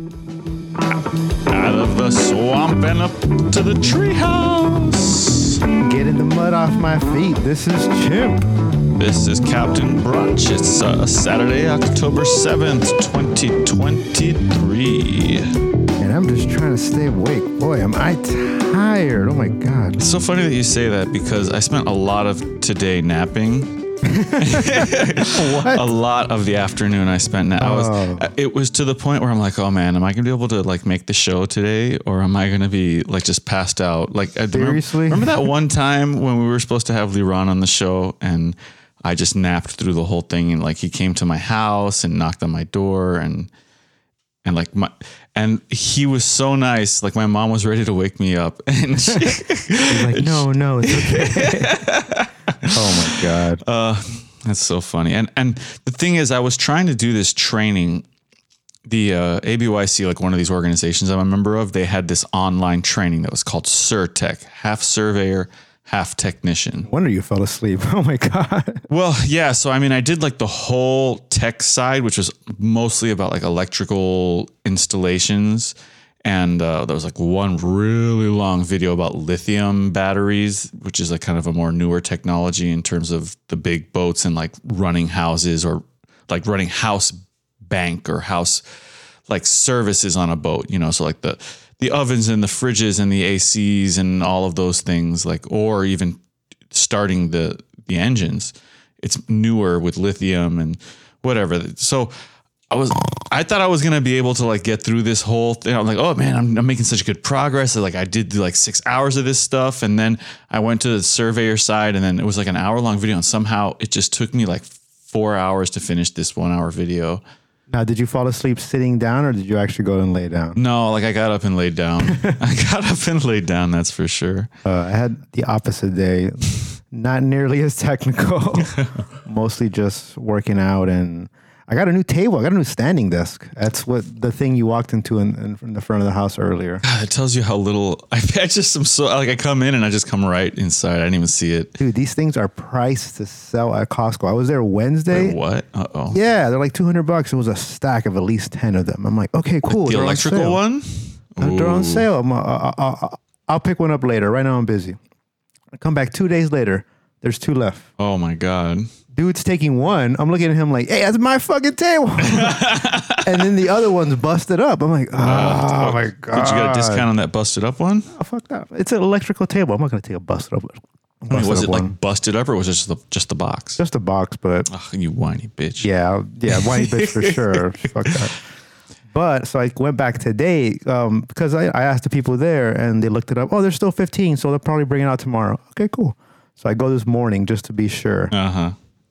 Out of the swamp and up to the treehouse. Getting the mud off my feet. This is Chimp. This is Captain Brunch. It's uh, Saturday, October 7th, 2023. And I'm just trying to stay awake. Boy, am I tired. Oh my God. It's so funny that you say that because I spent a lot of today napping. a lot of the afternoon I spent. Na- I was. Oh. Uh, it was to the point where I'm like, oh man, am I gonna be able to like make the show today, or am I gonna be like just passed out? Like, I remember- Remember, that one time when we were supposed to have Liron on the show, and I just napped through the whole thing, and like he came to my house and knocked on my door, and and like my and he was so nice. Like my mom was ready to wake me up, and she, like, no, no, it's okay. Oh my God. Uh, that's so funny. And and the thing is, I was trying to do this training. The uh, ABYC, like one of these organizations I'm a member of, they had this online training that was called SurTech, half surveyor, half technician. Wonder you fell asleep. Oh my God. Well, yeah. So, I mean, I did like the whole tech side, which was mostly about like electrical installations. And uh, there was like one really long video about lithium batteries, which is like kind of a more newer technology in terms of the big boats and like running houses or like running house bank or house like services on a boat, you know, so like the the ovens and the fridges and the ACs and all of those things, like or even starting the the engines. It's newer with lithium and whatever. So I was I thought I was gonna be able to like get through this whole thing. I'm like, oh man, I'm, I'm making such good progress. Like I did like six hours of this stuff, and then I went to the surveyor side, and then it was like an hour long video, and somehow it just took me like four hours to finish this one hour video. Now, did you fall asleep sitting down or did you actually go and lay down? No, like I got up and laid down. I got up and laid down. That's for sure. Uh, I had the opposite day. Not nearly as technical. Mostly just working out, and I got a new table. I got a new standing desk. That's what the thing you walked into in, in, in the front of the house earlier. It tells you how little I, I just am so like I come in and I just come right inside. I didn't even see it. Dude, these things are priced to sell at Costco. I was there Wednesday. Wait, what? Uh oh. Yeah, they're like two hundred bucks. It was a stack of at least ten of them. I'm like, okay, cool. The they're on electrical sale. one? Uh, They're on sale. I'm, uh, uh, uh, uh, I'll pick one up later. Right now, I'm busy. I come back two days later. There's two left. Oh my god. Dude's taking one. I'm looking at him like, hey, that's my fucking table. and then the other one's busted up. I'm like, oh, my god. Did you get a discount on that busted up one? Oh, fuck that. It's an electrical table. I'm not gonna take a busted up. I mean, was it one. like busted up or was it just the just the box? just the box? But Ugh, you whiny bitch. yeah, yeah, whiny bitch for sure. Fuck that. But so I went back today um, because I, I asked the people there and they looked it up. Oh, there's still 15, so they'll probably bring it out tomorrow. Okay, cool. So I go this morning just to be sure. Uh huh.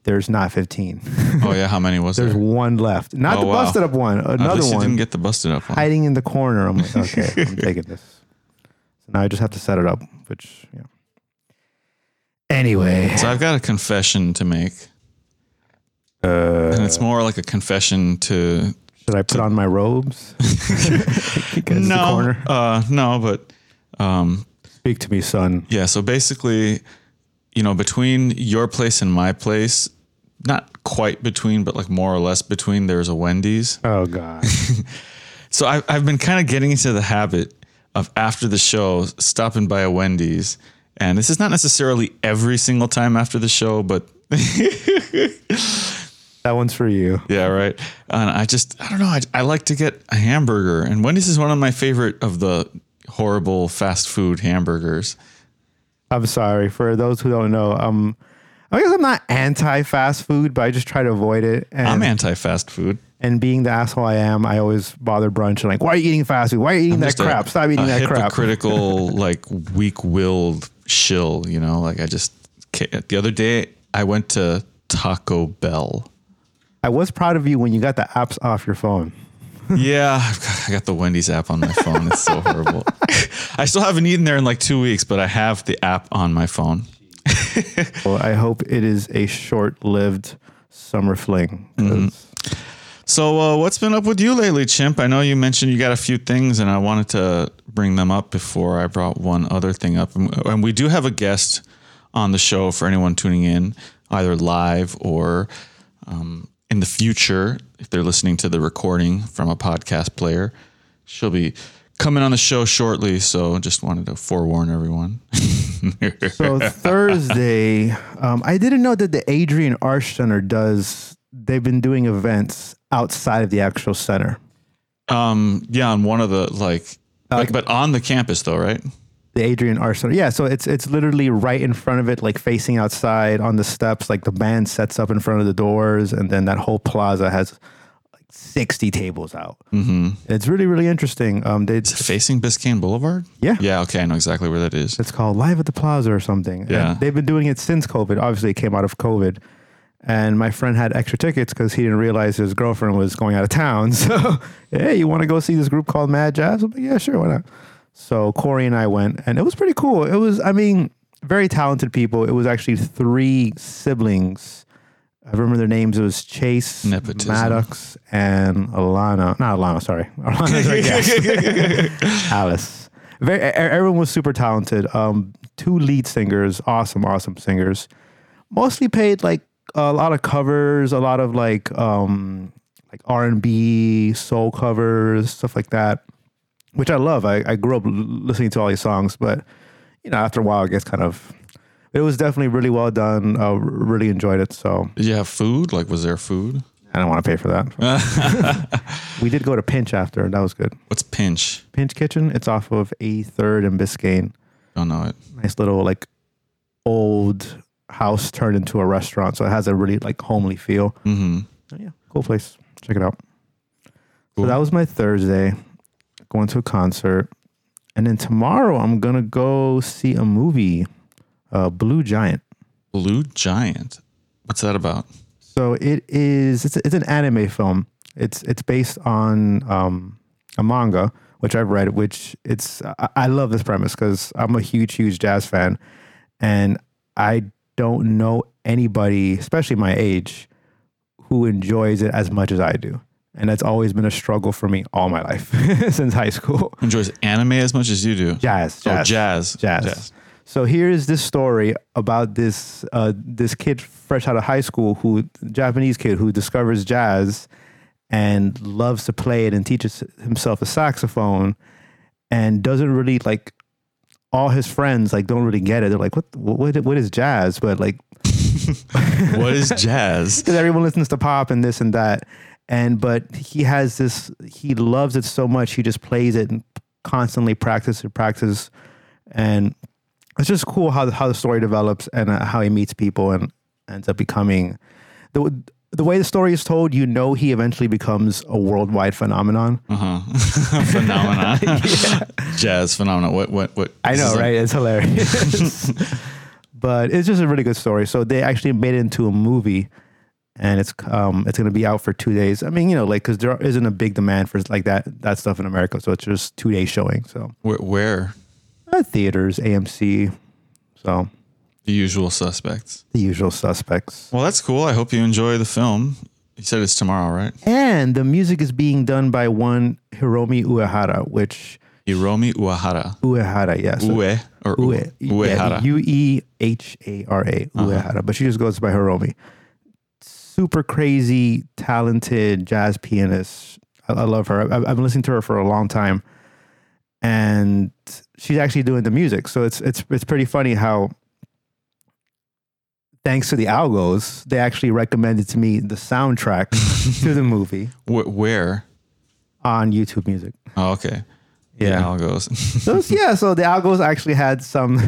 There's not 15. Oh yeah. How many was there? There's there? one left. Not Oh, the wow. busted up one. At Another least you one didn't get the busted up one. hiding in the corner. I'm like, okay, I'm taking this. So now I just have to set it up, which yeah. Anyway, So I've got a confession to make, uh, and it's more like a confession to should I put on my robes? Against the no, corner. uh, no, but um, Speak to me, son. Yeah. So basically, you know, between your place and my place, not quite between, but like more or less between, there's a Wendy's. Oh God. So I, I've been kind of getting into the habit of after the show stopping by a Wendy's. And this is not necessarily every single time after the show, but that one's for you. yeah, right. And I just, I don't know. I, I like to get a hamburger. And Wendy's is one of my favorite of the horrible fast food hamburgers. I'm sorry for those who don't know. Um, I guess I'm not anti fast food, but I just try to avoid it. And, I'm anti fast food. and being the asshole I am, I always bother brunch and like, why are you eating fast food? Why are you eating that just a- crap? Stop eating that crap. hypocritical, like weak-willed shill. You know, like I just the other day I went to Taco Bell. I was proud of you when you got the apps off your phone. Yeah, I've got- I got the Wendy's app on my phone. It's so horrible. I still haven't eaten there in like two weeks, but I have the app on my phone. Well, I hope it is a short lived summer fling. Mm-hmm. So, uh, what's been up with you lately, Chimp? I know you mentioned you got a few things, and I wanted to bring them up before I brought one other thing up. And and we do have a guest on the show for anyone tuning in, either live or um, in the future, if they're listening to the recording from a podcast player. she'll be coming on the show shortly. So just wanted to forewarn everyone. So Thursday, um, I didn't know that the Adrienne Arsht Center does. They've been doing events outside of the actual center. um, yeah, on one of the like, but, but on the campus though, right? The Adrienne Arsht Center. Yeah, so it's it's literally right in front of it, like facing outside on the steps. Like the band sets up in front of the doors, and then that whole plaza has like sixty tables out. Mm-hmm. It's really really interesting. Um, they Facing Biscayne Boulevard. Yeah. Yeah. Okay, I know exactly where that is. It's called Live at the Plaza or something. And Yeah. they've been doing it since COVID. Obviously, it came out of COVID. And my friend had extra tickets because he didn't realize his girlfriend was going out of town. So, hey, you want to go see this group called Mad Jazz? I'm like, yeah, sure, why not? So Corey and I went, and it was pretty cool. It was, I mean, very talented people. It was actually three siblings. I remember their names. It was Chase, Nepotism. Maddox, and Alana. Not Alana, sorry. Alana's our guest. Alice. Very, everyone was super talented. Um, two lead singers, awesome, awesome singers. Mostly paid like a lot of covers, a lot of like um, like R and B, soul covers, stuff like that, which I love. I, I grew up l- listening to all these songs, but you know, after a while, it gets kind of. It was definitely really well done. R- really enjoyed it. So Did you have food? Like, was there food? I don't want to pay for that. we did go to Pinch after. That was good. What's pinch? Pinch Kitchen. It's off of A Third and Biscayne. Don't know it. Nice little like old house turned into a restaurant, so it has a really like homely feel. Mm-hmm. Yeah, cool place. Check it out. Cool. So that was my Thursday, going to a concert, and then tomorrow I'm gonna go see a movie, uh, Blue Giant. Blue Giant. What's that about? So it is. It's it's an anime film. It's it's based on um, a manga which I've read. Which it's I, I love this premise because I'm a huge huge jazz fan, and I don't know anybody, especially my age, who enjoys it as much as I do. And that's always been a struggle for me all my life since high school. Enjoys anime as much as you do. Jazz, Oh, jazz, jazz. jazz. So here's this story about this uh, this kid fresh out of high school who Japanese kid who discovers jazz and loves to play it and teaches himself a saxophone and doesn't really like all his friends like don't really get it. They're like, what what what is jazz? But like What is jazz? because everyone listens to pop and this and that. And but he has this. He loves it so much. He just plays it and constantly practices and practice. And it's just cool how the, how the story develops and uh, how he meets people and ends up becoming the the way the story is told. You know, he eventually becomes a worldwide phenomenon. Uh-huh. phenomenon. Jazz phenomenon. What what what I know, like- right? It's hilarious. but it's just a really good story. So they actually made it into a movie, and it's um it's gonna be out for two days. I mean, you know, like because there isn't a big demand for like that that stuff in America, so it's just two days showing. So Where, where? Uh, theaters, AMC, so The usual suspects. the usual suspects. Well, that's cool. I hope you enjoy the film. You said it's tomorrow, right? And the music is being done by one Hiromi Uehara, which Hiromi Uehara. Uehara, yes. Ue or Ue? Ue, Uehara. U E H A R A, Uehara, but she just goes by Hiromi. Super crazy, talented jazz pianist. I, I love her. I've, I've been listening to her for a long time, and she's actually doing the music. So it's it's it's pretty funny how, thanks to the algos, they actually recommended to me the soundtrack to the movie Wh- where? on YouTube Music. Oh, okay. Yeah. It goes. So yeah, so the algos actually had some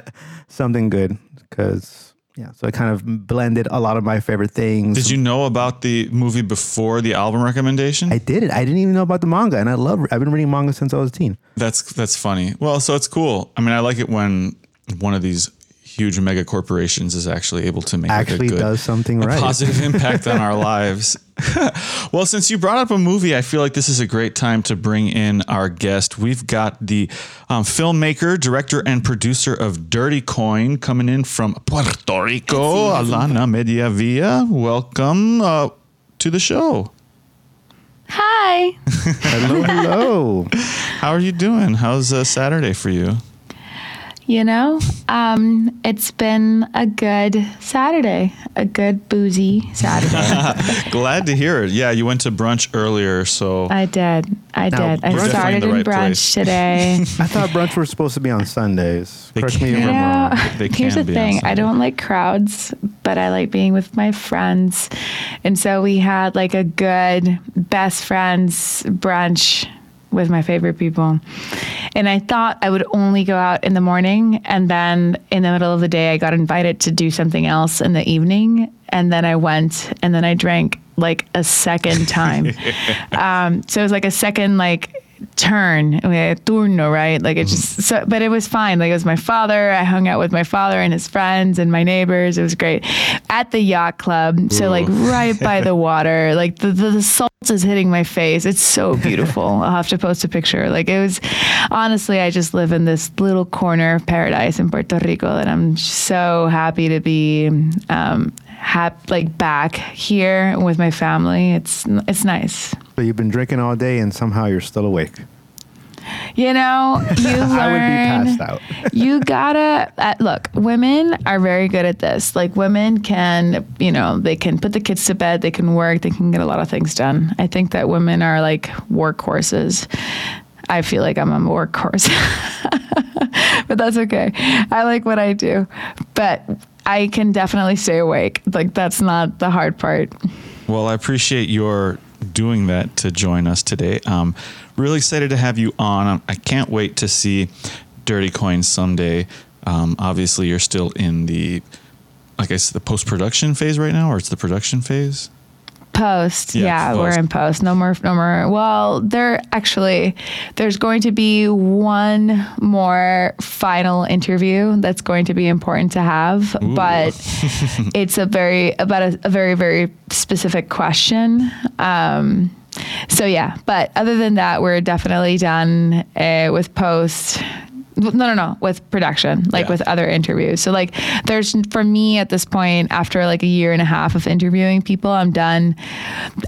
something good because yeah, so it kind of blended a lot of my favorite things. Did you know about the movie before the album recommendation? I did it. I didn't even know about the manga, and I love. I've been reading manga since I was a teen. That's that's funny. Well, so it's cool. I mean, I like it when one of these huge mega corporations is actually able to make like, a Actually, good, does something right. positive impact on our lives. well, since you brought up a movie, I feel like this is a great time to bring in our guest. We've got the um, filmmaker, director, and producer of Dirty Coin coming in from Puerto Rico, Alana Mediavilla. Welcome uh, to the show. Hi. hello, hello. How are you doing? How's uh, Saturday for you? You know, um, it's been a good Saturday, a good boozy Saturday. Glad to hear it. Yeah, you went to brunch earlier, so I did. I Now, did. I started in the right brunch place. today. I thought brunch were supposed to be on Sundays. They Correct me if I'm wrong. Yeah. They Here's the be thing. I don't like crowds, but I like being with my friends. And so we had like a good best friends brunch with my favorite people. And I thought I would only go out in the morning and then in the middle of the day I got invited to do something else in the evening and then I went and then I drank like a second time. um, so it was like a second like turn turno right? Like it just so but it was fine. Like it was my father. I hung out with my father and his friends and my neighbors. It was great. At the yacht club so like right by the water like the, the, the salt is hitting my face. It's so beautiful. I'll have to post a picture. Like it was honestly i just live in this little corner of paradise in puerto rico that i'm so happy to be um hap- like back here with my family it's it's nice So you've been drinking all day and somehow you're still awake. You know, you learn. I would be passed out. you gotta uh, look. Women are very good at this. Like women can, you know, they can put the kids to bed, they can work, they can get a lot of things done. I think that women are like workhorses. I feel like I'm a workhorse, but that's okay. I like what I do, but I can definitely stay awake. Like that's not the hard part. Well, I appreciate your doing that to join us today. Um, really excited to have you on. Um, I can't wait to see Dirty Coins someday. Um, obviously, you're still in the, like I said, the post production phase right now, or it's the production phase. Post, Yeah, yeah, we're in post. No more, no more. Well, there actually, there's going to be one more final interview that's going to be important to have, but it's a very about a, a very very specific question. Um, so yeah, but other than that, we're definitely done uh, with post. No, no, no, with production, like Yeah. with other interviews. So like there's for me at this point, after like a year and a half of interviewing people, I'm done.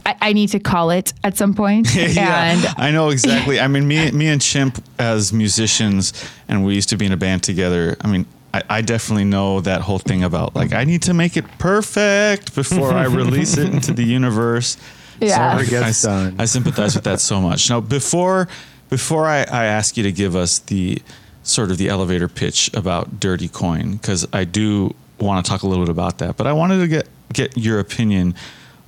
I, I need to call it at some point. And I know exactly. I mean, me, me and Chimp as musicians, and we used to be in a band together. I mean, I, I definitely know that whole thing about like I need to make it perfect before I release it into the universe. Yeah. Never I, gets done. I sympathize with that so much. Now, before before I, I ask you to give us the sort of the elevator pitch about Dirty Coin, because I do want to talk a little bit about that, but I wanted to get get your opinion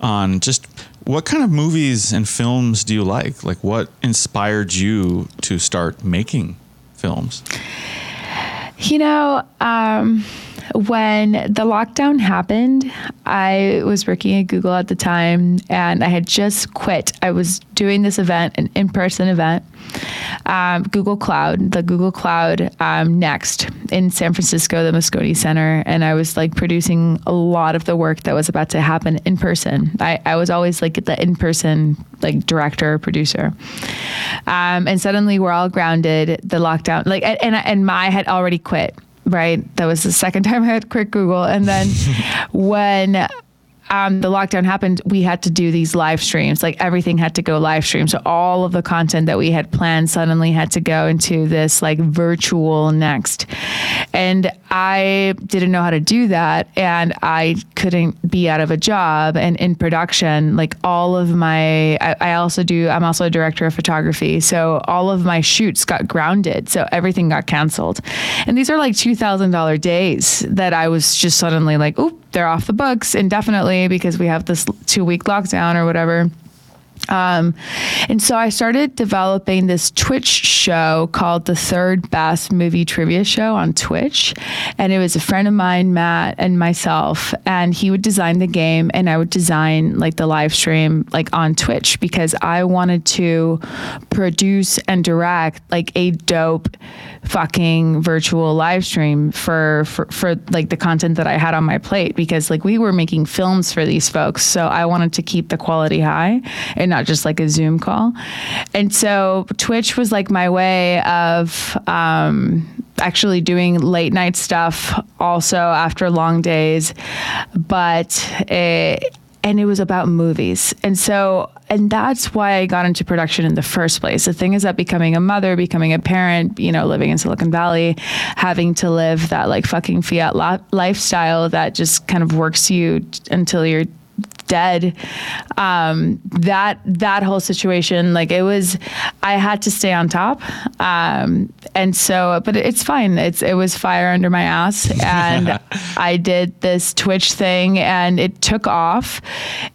on just what kind of movies and films do you like? Like, what inspired you to start making films? You know, um, when the lockdown happened, I was working at Google at the time and I had just quit. I was doing this event, an in person event, um, Google Cloud, the Google Cloud um, Next in San Francisco, the Moscone Center. And I was like producing a lot of the work that was about to happen in person. I, I was always like the in person like director or producer. Um, and suddenly we're all grounded. The lockdown, like, and and, and I had already quit. Right, that was the second time I had quit Google, and then when um, the lockdown happened, we had to do these live streams. Like everything had to go live stream. So all of the content that we had planned suddenly had to go into this like virtual next. And I didn't know how to do that. And I couldn't be out of a job. And in production, like all of my, I, I also do, I'm also a director of photography. So all of my shoots got grounded. So everything got canceled. And these are like $2,000 days that I was just suddenly like, oop, they're off the books indefinitely because we have this two week lockdown or whatever. Um, and so I started developing this Twitch show called the Third Best Movie Trivia Show on Twitch. And it was a friend of mine, Matt, and myself. And he would design the game, and I would design like the live stream like on Twitch because I wanted to produce and direct like a dope fucking virtual live stream for, for for like the content that I had on my plate because like we were making films for these folks so I wanted to keep the quality high and not just like a Zoom call and so Twitch was like my way of um, actually doing late night stuff also after long days but it, and it was about movies. And so, and that's why I got into production in the first place. The thing is that becoming a mother, becoming a parent, you know, living in Silicon Valley, having to live that like fucking fiat lifestyle that just kind of works you until you're dead. Um, that that whole situation like it was i had to stay on top. Um, and so but it's fine. It's it was fire under my ass. And i did this twitch thing and it took off.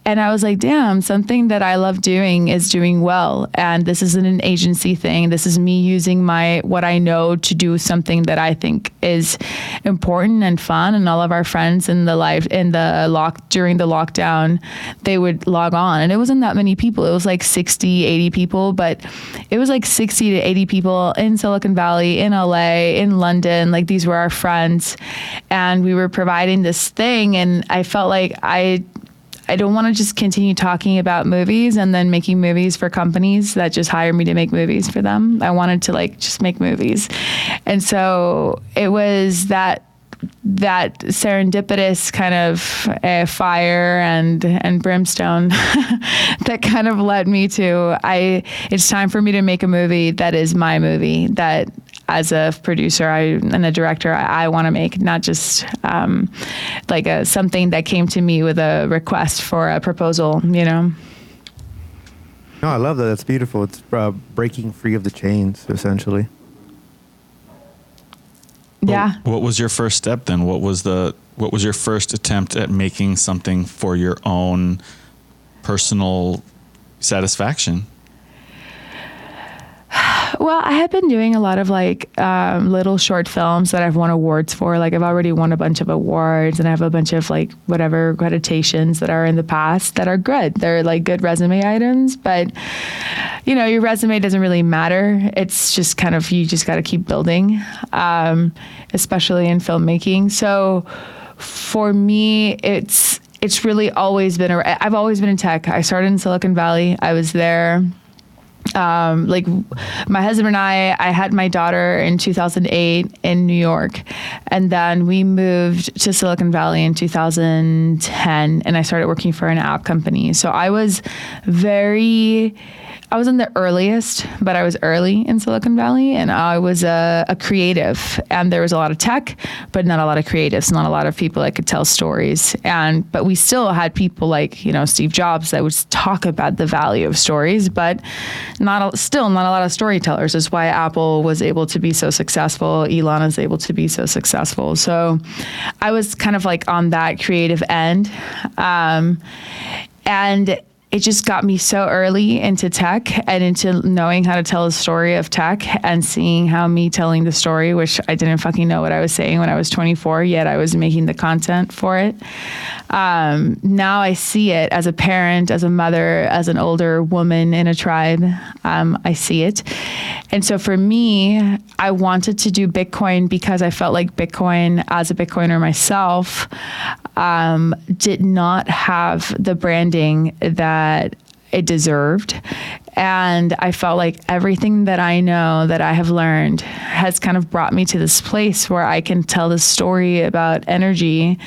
And i was like damn something that i love doing is doing well. And this isn't an agency thing. This is me using my what i know to do something that i think is important and fun. And all of our friends in the life in the lock during the lockdown they would log on. And it wasn't that many people. It was like 60, 80 people, but it was like 60 to 80 people in Silicon Valley, in LA, in London. Like these were our friends. And we were providing this thing. And I felt like I I don't want to just continue talking about movies and then making movies for companies that just hire me to make movies for them. I wanted to like just make movies. And so it was that that serendipitous kind of uh, fire and and brimstone that kind of led me to I it's time for me to make a movie that is my movie that as a producer I, and a director I, I want to make not just um, like a something that came to me with a request for a proposal you know? No I love that. That's beautiful. It's uh, breaking free of the chains essentially yeah. What was your first step then? What was the what was your first attempt at making something for your own personal satisfaction? Well, I have been doing a lot of like um, little short films that I've won awards for. Like I've already won a bunch of awards, and I have a bunch of like whatever accreditations that are in the past that are good. They're like good resume items, but you know, your resume doesn't really matter. It's just kind of you just got to keep building, um, especially in filmmaking. So for me, it's it's really always been. A, I've always been in tech. I started in Silicon Valley. I was there um, like my husband and I, I had my daughter in 2008 in New York, and then we moved to Silicon Valley in 2010, and I started working for an app company. So I was very I was in the earliest, but I was early in Silicon Valley, and I was a, a, creative. And there was a lot of tech, but not a lot of creatives, not a lot of people that could tell stories. And but we still had people like you know Steve Jobs that would talk about the value of stories, but not a, still not a lot of storytellers. Is why Apple was able to be so successful. Elon is able to be so successful. So I was kind of like on that creative end, um, and it just got me so early into tech and into knowing how to tell a story of tech and seeing how me telling the story, which I didn't fucking know what I was saying when I was 24, yet I was making the content for it. Um, now I see it as a parent, as a mother, as an older woman in a tribe. Um, I see it. And so for me, I wanted to do Bitcoin because I felt like Bitcoin, as a Bitcoiner myself, um, did not have the branding that it deserved. And I felt like everything that I know that I have learned has kind of brought me to this place where I can tell the story about energy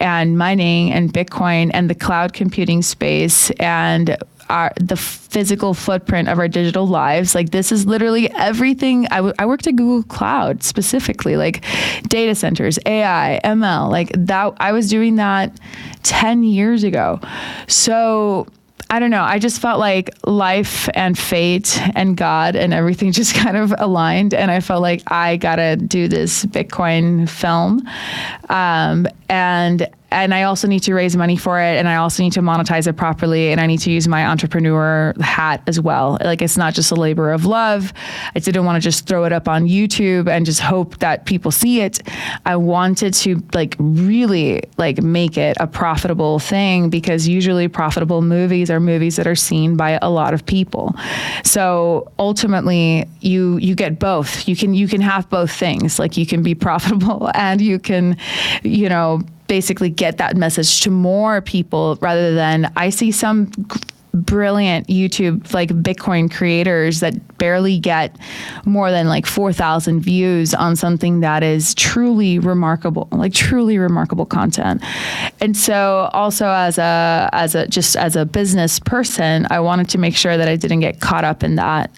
and mining and Bitcoin and the cloud computing space and our the physical footprint of our digital lives. Like this is literally everything. I, w- I worked at Google Cloud specifically, like data centers, AI, ML, like that. I was doing that ten years ago. So I don't know. I just felt like life and fate and God and everything just kind of aligned. And I felt like I got to do this Bitcoin film. Um, and and I also need to raise money for it and I also need to monetize it properly and I need to use my entrepreneur hat as well. Like it's not just a labor of love. I didn't want to just throw it up on YouTube and just hope that people see it. I wanted to like really like make it a profitable thing because usually profitable movies are movies that are seen by a lot of people. So ultimately you you get both. You can you can have both things. Like you can be profitable and you can you know basically get that message to more people rather than I see some brilliant YouTube like Bitcoin creators that barely get more than like 4,000 views on something that is truly remarkable, like truly remarkable content. And so also as a as a just as a business person, I wanted to make sure that I didn't get caught up in that,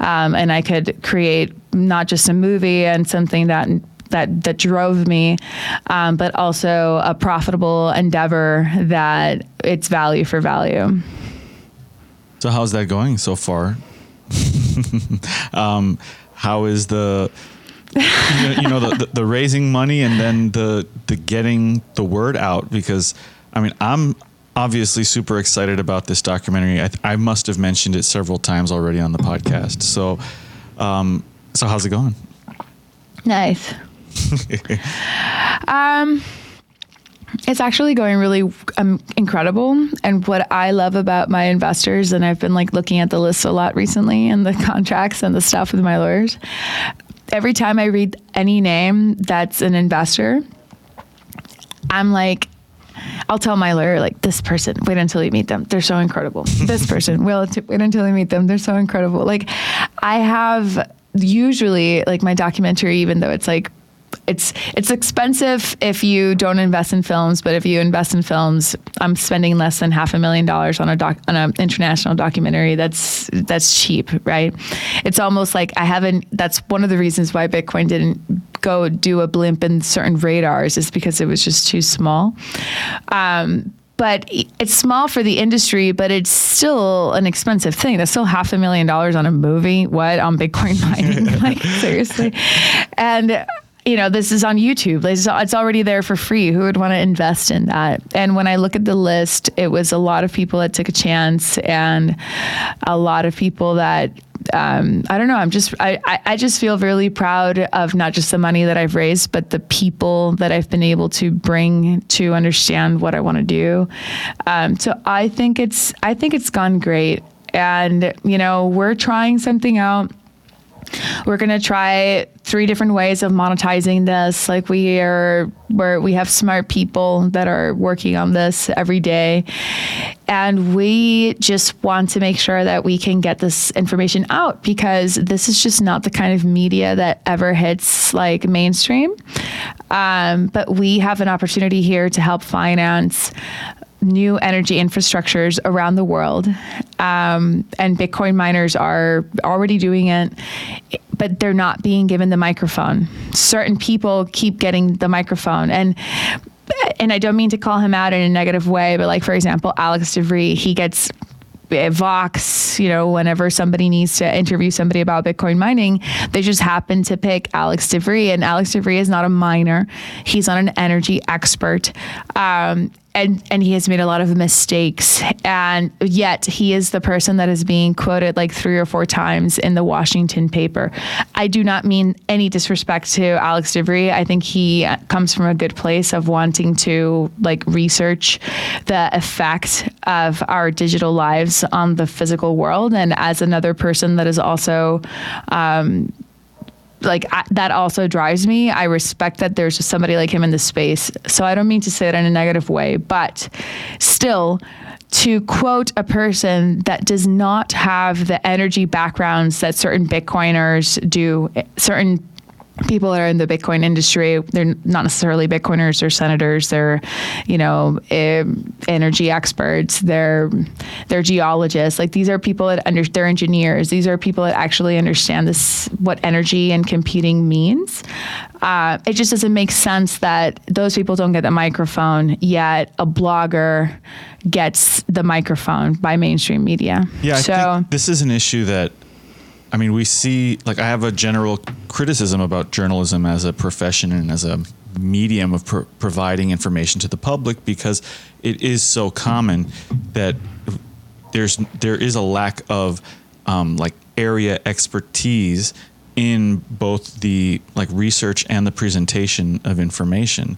um, and I could create not just a movie and something that that that drove me, um, but also a profitable endeavor that it's value for value. So how's that going so far? um, how is the you know, you know the, the, the raising money and then the the getting the word out because I mean I'm obviously super excited about this documentary. I, I must have mentioned it several times already on the podcast. So um, so how's it going? Nice. um, it's actually going really um, incredible. And what I love about my investors, and I've been like looking at the list a lot recently and the contracts and the stuff with my lawyers. Every time I read any name that's an investor, I'm like, I'll tell my lawyer like this person. Wait until you meet them. They're so incredible. this person. Will wait until you meet them. They're so incredible. Like I have usually like my documentary, even though it's like it's it's expensive if you don't invest in films, but if you invest in films, I'm spending less than half a million dollars on a doc on an international documentary. That's that's cheap, right? It's almost like I haven't. That's one of the reasons why Bitcoin didn't go do a blimp in certain radars is because it was just too small. Um, but it's small for the industry, but it's still an expensive thing. That's still half a million dollars on a movie. What on Bitcoin mining? like seriously, and you know, this is on YouTube. It's already there for free. Who would want to invest in that? And when I look at the list, it was a lot of people that took a chance and a lot of people that um, I don't know. I'm just I, I just feel really proud of not just the money that I've raised, but the people that I've been able to bring to understand what I want to do. Um, so I think it's I think it's gone great, and you know we're trying something out we're going to try three different ways of monetizing this. Like we are, where we have smart people that are working on this every day. And we just want to make sure that we can get this information out because this is just not the kind of media that ever hits like mainstream. Um, but we have an opportunity here to help finance new energy infrastructures around the world. Um, and Bitcoin miners are already doing it, but they're not being given the microphone. Certain people keep getting the microphone. And and I don't mean to call him out in a negative way, but like for example, Alex DeVries, he gets Vox, you know, whenever somebody needs to interview somebody about Bitcoin mining, they just happen to pick Alex DeVries. And Alex DeVries is not a miner, he's not an energy expert. Um, and and he has made a lot of mistakes and yet he is the person that is being quoted like three or four times in the Washington paper. I do not mean any disrespect to Alex DeVries. I think he comes from a good place of wanting to like research the effect of our digital lives on the physical world and as another person that is also um, like I, that also drives me. I respect that there's somebody like him in the space. So I don't mean to say it in a negative way, but still to quote a person that does not have the energy backgrounds that certain Bitcoiners do, eh, certain people that are in the Bitcoin industry, they're not necessarily Bitcoiners or senators. They're, you know, energy experts. They're they're geologists. Like these are people that under they're engineers. These are people that actually understand this what energy and computing means. Uh, it just doesn't make sense that those people don't get the microphone yet a blogger gets the microphone by mainstream media. Yeah, so, I think this is an issue that I mean, we see, like, I have a general criticism about journalism as a profession and as a medium of pro- providing information to the public because it is so common that there's there is a lack of um, like area expertise in both the like research and the presentation of information.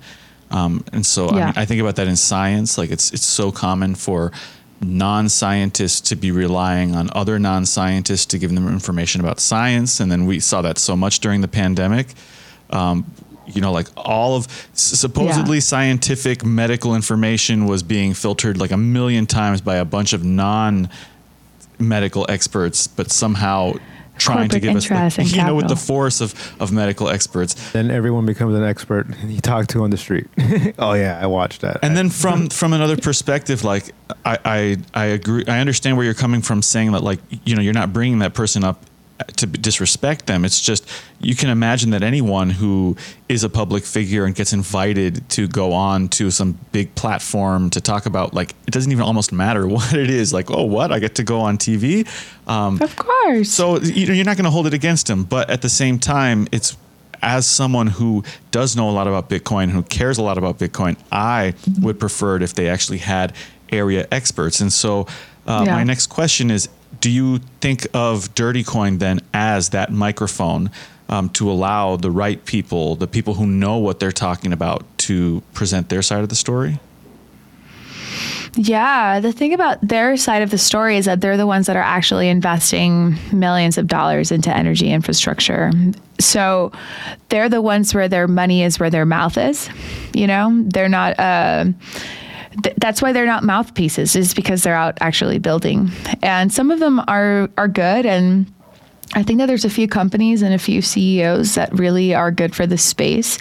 Um, and so yeah. I, mean, I think about that in science. Like it's it's so common for non-scientists to be relying on other non-scientists to give them information about science and then we saw that so much during the pandemic um, you know, like all of supposedly Yeah. scientific medical information was being filtered like a million times by a bunch of non medical experts, but somehow trying to give us, interest like, and you know, with the force of, of medical experts. Then everyone becomes an expert and you talk to on the street. oh yeah, I watched that. And then from from another perspective, like I, I I agree, I understand where you're coming from, saying that like you know you're not bringing that person up to disrespect them. It's just you can imagine that anyone who is a public figure and gets invited to go on to some big platform to talk about like it doesn't even almost matter what it is. Like oh what I get to go on TV. Um, Of course. so you know, you're not going to hold it against him, but at the same time, it's as someone who does know a lot about Bitcoin, who cares a lot about Bitcoin, I would prefer it if they actually had area experts. And so, uh, Yeah. my next question is: Do you think of Dirty Coin then as that microphone um, to allow the right people, the people who know what they're talking about, to present their side of the story? Yeah, the thing about their side of the story is that they're the ones that are actually investing millions of dollars into energy infrastructure. So they're the ones where their money is where their mouth is. You know, they're not. Uh, th- that's why they're not mouthpieces, is because they're out actually building. And some of them are are good and. I think that there's a few companies and a few CEOs that really are good for the space.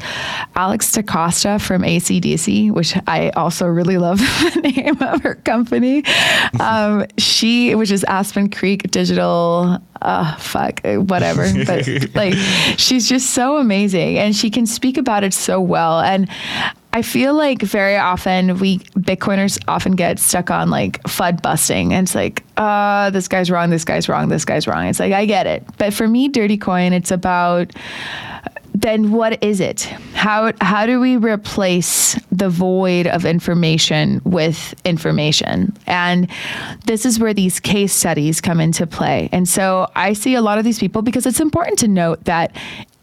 Alex DaCosta from ACDC, which I also really love the name of her company. Um, she, which is Aspen Creek Digital, uh, fuck, uh, whatever. But like, she's just so amazing and she can speak about it so well. And I feel like very often we Bitcoiners often get stuck on like FUD busting. And it's like, uh, this guy's wrong, this guy's wrong, this guy's wrong. It's like, I get it. But for me, Dirty Coin, it's about then what is it? How how do we replace the void of information with information? And this is where these case studies come into play. And so I see a lot of these people because it's important to note that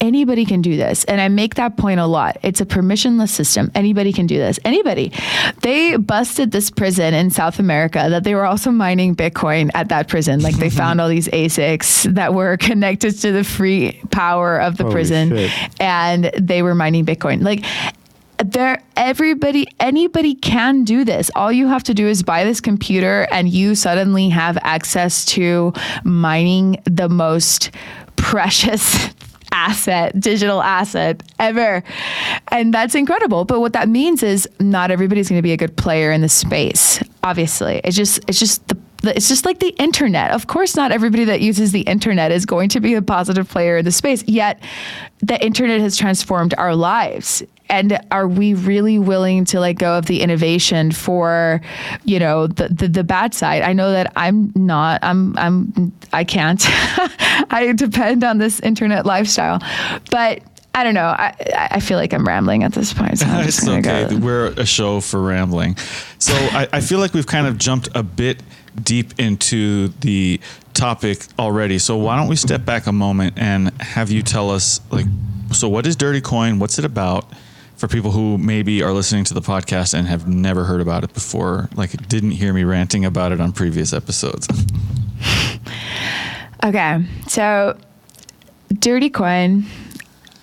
anybody can do this. And I make that point a lot. It's a permissionless system. Anybody can do this. Anybody. They busted this prison in South America that they were also mining Bitcoin at that prison. Like they found all these ASICs that were connected to the free power of the Holy prison shit. and they were mining Bitcoin. Like there everybody anybody can do this all you have to do is buy this computer and you suddenly have access to mining the most precious asset digital asset ever and that's incredible but what that means is not everybody's going to be a good player in the space obviously it's just it's just the it's just like the internet. Of course, not everybody that uses the internet is going to be a positive player in the space. Yet, the internet has transformed our lives. And are we really willing to let go of the innovation for, you know, the the, the bad side? I know that I'm not. I'm I'm I can't. I depend on this internet lifestyle, but. I don't know. I, I feel like I'm rambling at this point. So I'm it's okay. go. We're a show for rambling. So I, I feel like we've kind of jumped a bit deep into the topic already. So why don't we step back a moment and have you tell us like so what is Dirty Coin? What's it about? For people who maybe are listening to the podcast and have never heard about it before, like didn't hear me ranting about it on previous episodes. Okay, so Dirty Coin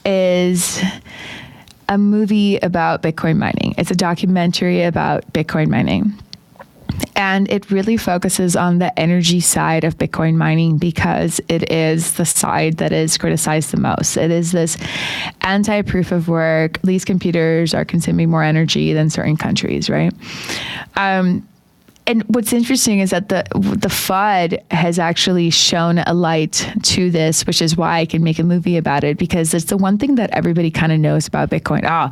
is a movie about Bitcoin mining. It's a documentary about Bitcoin mining. And it really focuses on the energy side of Bitcoin mining because it is the side that is criticized the most. It is this anti proof of work. These computers are consuming more energy than certain countries, right? Um, and what's interesting is that the the FUD has actually shown a light to this, which is why I can make a movie about it because it's the one thing that everybody kind of knows about Bitcoin. Oh,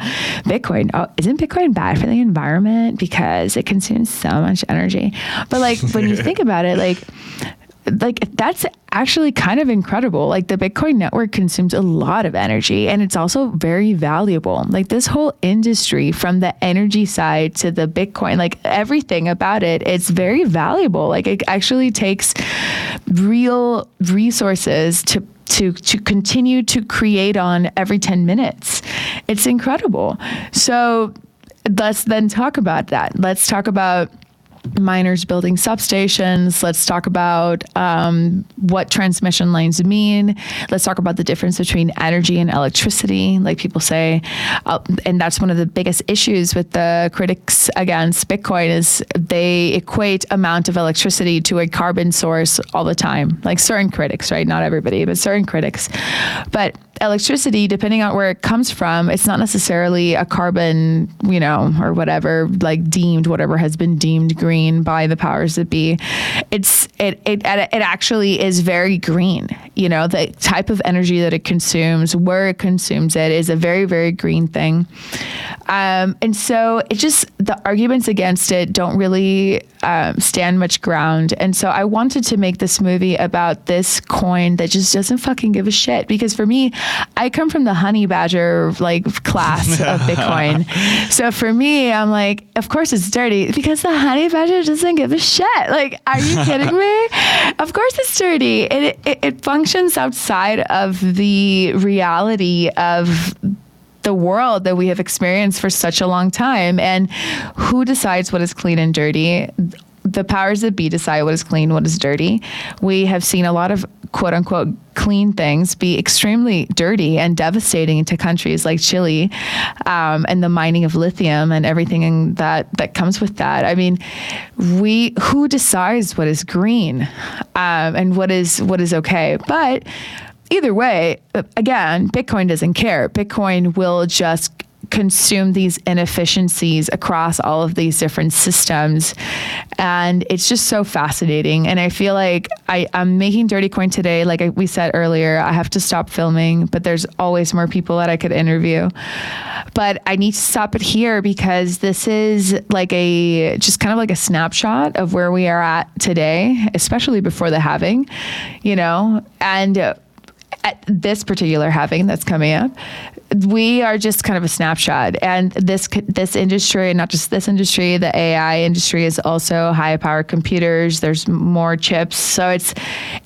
Bitcoin. Oh, isn't Bitcoin bad for the environment because it consumes so much energy? But like when you think about it, like like that's actually kind of incredible. Like the Bitcoin network consumes a lot of energy and it's also very valuable. Like this whole industry from the energy side to the Bitcoin, like everything about it, it's very valuable. Like it actually takes real resources to to to continue to create on every 10 minutes. It's incredible. So let's then talk about that. Let's talk about miners building substations. Let's talk about um, what transmission lines mean. Let's talk about the difference between energy and electricity, like people say. Uh, and that's one of the biggest issues with the critics against Bitcoin is they equate amount of electricity to a carbon source all the time. Like certain critics, right? Not everybody, but certain critics. But electricity, depending on where it comes from, it's not necessarily a carbon, you know, or whatever, like deemed, whatever has been deemed green by the powers that be. It's it it it actually is very green. You know, the type of energy that it consumes, where it consumes it, is a very very green thing. Um, and so it just the arguments against it don't really um, stand much ground. And so I wanted to make this movie about this coin that just doesn't fucking give a shit. Because for me, I come from the honey badger like class of Bitcoin. so for me, I'm like, of course it's dirty because the honey badger doesn't give a shit. Like, are you kidding me? Of course it's dirty. It, it, it functions outside of the reality of the world that we have experienced for such a long time. And who decides what is clean and dirty? The powers that be decide what is clean, what is dirty. We have seen a lot of quote unquote clean things be extremely dirty and devastating to countries like Chile um, and the mining of lithium and everything that that comes with that. I mean, we who decides what is green um, and what is what is okay, but either way, again, Bitcoin doesn't care. Bitcoin will just consume these inefficiencies across all of these different systems. And it's just so fascinating. And I feel like I, I'm making Dirty Coin today. Like we said earlier, I have to stop filming, but there's always more people that I could interview. But I need to stop it here because this is like a just kind of like a snapshot of where we are at today, especially before the halving, you know, and at this particular halving that's coming up, we are just kind of a snapshot. And this this industry, and not just this industry, the AI industry is also high power computers. There's more chips, so it's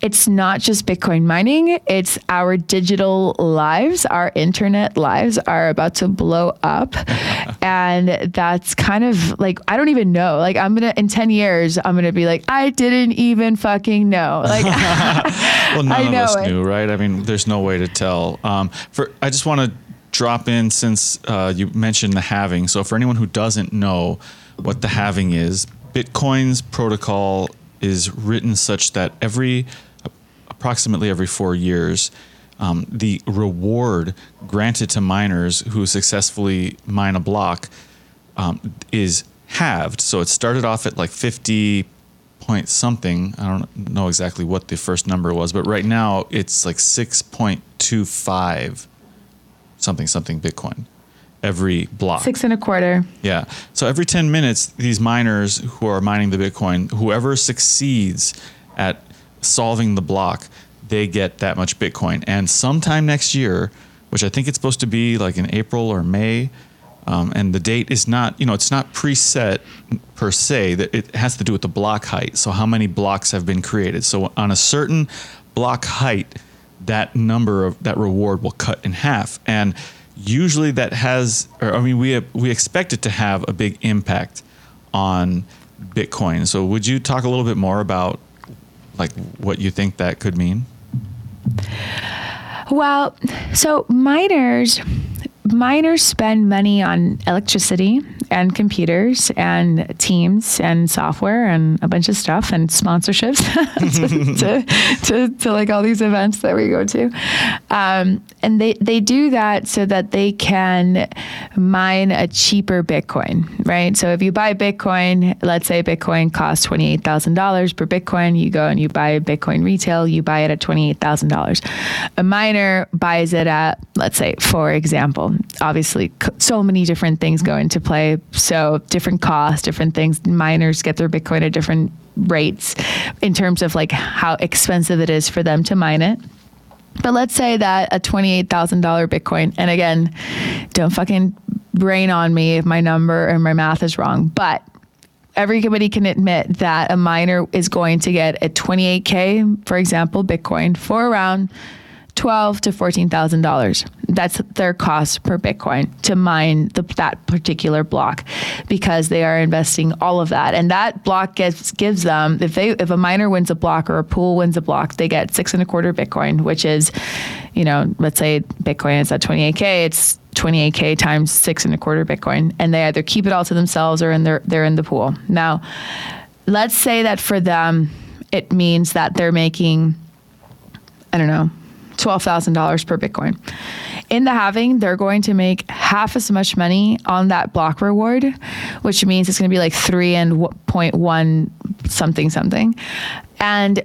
it's not just Bitcoin mining. It's our digital lives, our internet lives are about to blow up, and that's kind of like I don't even know. Like I'm gonna in ten years, I'm gonna be like I didn't even fucking know. Like well, none I of us it. knew, right? I mean, there's no way to tell. Um, for I just want to drop in since uh, you mentioned the halving. So for anyone who doesn't know what the halving is, Bitcoin's protocol is written such that every approximately every four years, um, the reward granted to miners who successfully mine a block um, is halved. So it started off at like 50 point something. I don't know exactly what the first number was, but right now it's like 6.25 something something Bitcoin every block. six and a quarter. Yeah. So every 10 minutes, these miners who are mining the Bitcoin, whoever succeeds at solving the block, they get that much Bitcoin. And sometime next year, which I think it's supposed to be like in April or May, um, and the date is not, you know, it's not preset per se. That it has to do with the block height. So how many blocks have been created? So on a certain block height, that number of that reward will cut in half. And usually that has, or I mean, we we expect it to have a big impact on Bitcoin. So would you talk a little bit more about like what you think that could mean? Well, so miners miners spend money on electricity and computers and teams and software and a bunch of stuff and sponsorships to, to, to, to, like all these events that we go to. Um, and they, they do that so that they can mine a cheaper Bitcoin, right? So if you buy Bitcoin, let's say Bitcoin costs $28,000 per Bitcoin, you go and you buy Bitcoin retail, you buy it at $28,000. A miner buys it at, let's say, for example, obviously so many different things go into play. So different costs, different things. Miners get their Bitcoin at different rates in terms of like how expensive it is for them to mine it. But let's say that a $28,000 Bitcoin, and again, don't fucking brain on me if my number or my math is wrong, but everybody can admit that a miner is going to get a 28K, for example, Bitcoin for around twelve to fourteen thousand dollars. That's their cost per Bitcoin to mine the, that particular block because they are investing all of that. And that block gives, gives them, if they, if a miner wins a block or a pool wins a block, they get six and a quarter Bitcoin, which is, you know, let's say Bitcoin is at 28K, it's 28K times six and a quarter Bitcoin. And they either keep it all to themselves or in their, they're in the pool. Now, let's say that for them, it means that they're making, I don't know, $12,000 per Bitcoin. In the halving, they're going to make half as much money on that block reward, which means it's going to be like three and point one something something. And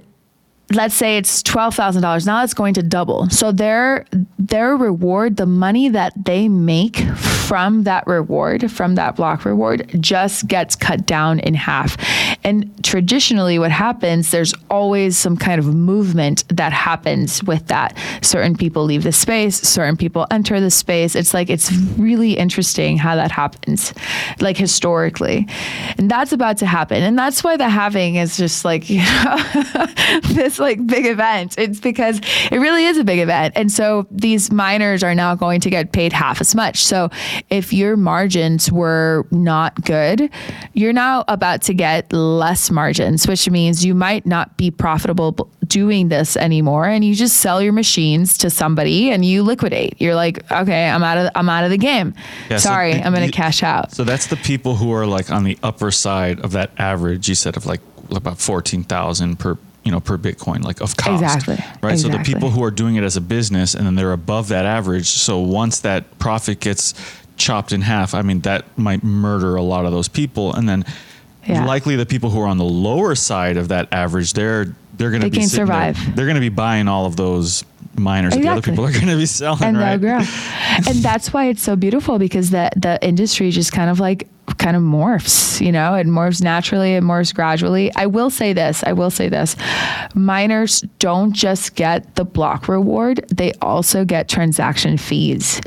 let's say it's $12,000 now it's going to double. So their their reward the money that they make from that reward from that block reward just gets cut down in half. And traditionally what happens there's always some kind of movement that happens with that. Certain people leave the space certain people enter the space. It's like it's really interesting how that happens like historically. And that's about to happen. And that's why the halving is just like you know this like big event. It's because it really is a big event. And so these miners are now going to get paid half as much. So if your margins were not good, you're now about to get less margins, which means you might not be profitable doing this anymore and you just sell your machines to somebody and you liquidate. You're like, "Okay, I'm out of I'm out of the game. Yeah, so Sorry, the- I'm going to cash out." So that's the people who are like on the upper side of that average. You said of like about fourteen thousand per you know per Bitcoin, like of cost. Exactly. Right. So the people who are doing it as a business and then they're above that average. So once that profit gets chopped in half, I mean that might murder a lot of those people. And then Yeah. likely the people who are on the lower side of that average, they're they're going to They be can sitting there- survive. They're going to be buying all of those miners that the other people are going to be selling. and right. they'll grow. and that's why it's so beautiful because the the industry just kind of like kind of morphs, you know, it morphs naturally, it morphs gradually. I will say this, I will say this. Miners don't just get the block reward, they also get transaction fees.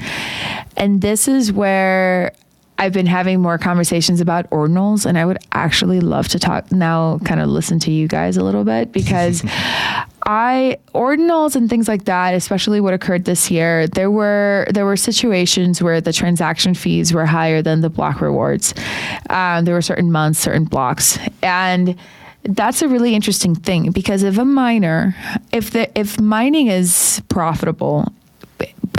And this is where I've been having more conversations about ordinals, and I would actually love to talk now, kind of listen to you guys a little bit because I ordinals and things like that, especially what occurred this year, there were there were situations where the transaction fees were higher than the block rewards. Um, there were certain months, certain blocks, and that's a really interesting thing because if a miner, if the if mining is profitable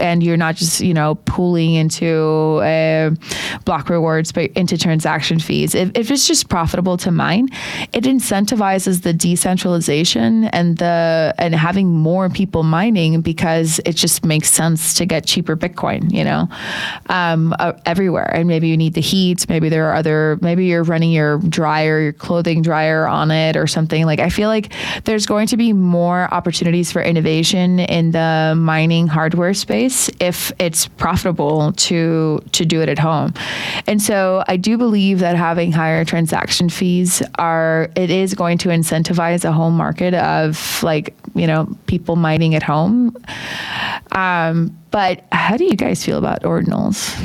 and you're not just you know pooling into uh, block rewards but into transaction fees. If, if it's just profitable to mine it incentivizes the decentralization and the and having more people mining because it just makes sense to get cheaper bitcoin you know um, uh, everywhere. And maybe you need the heat. Maybe there are other maybe you're running your dryer your clothing dryer on it or something. Like i feel like there's going to be more opportunities for innovation in the mining hardware space if it's profitable to to do it at home and so i do believe that having higher transaction fees are it is going to incentivize a whole market of like you know people mining at home um, but how do you guys feel about ordinals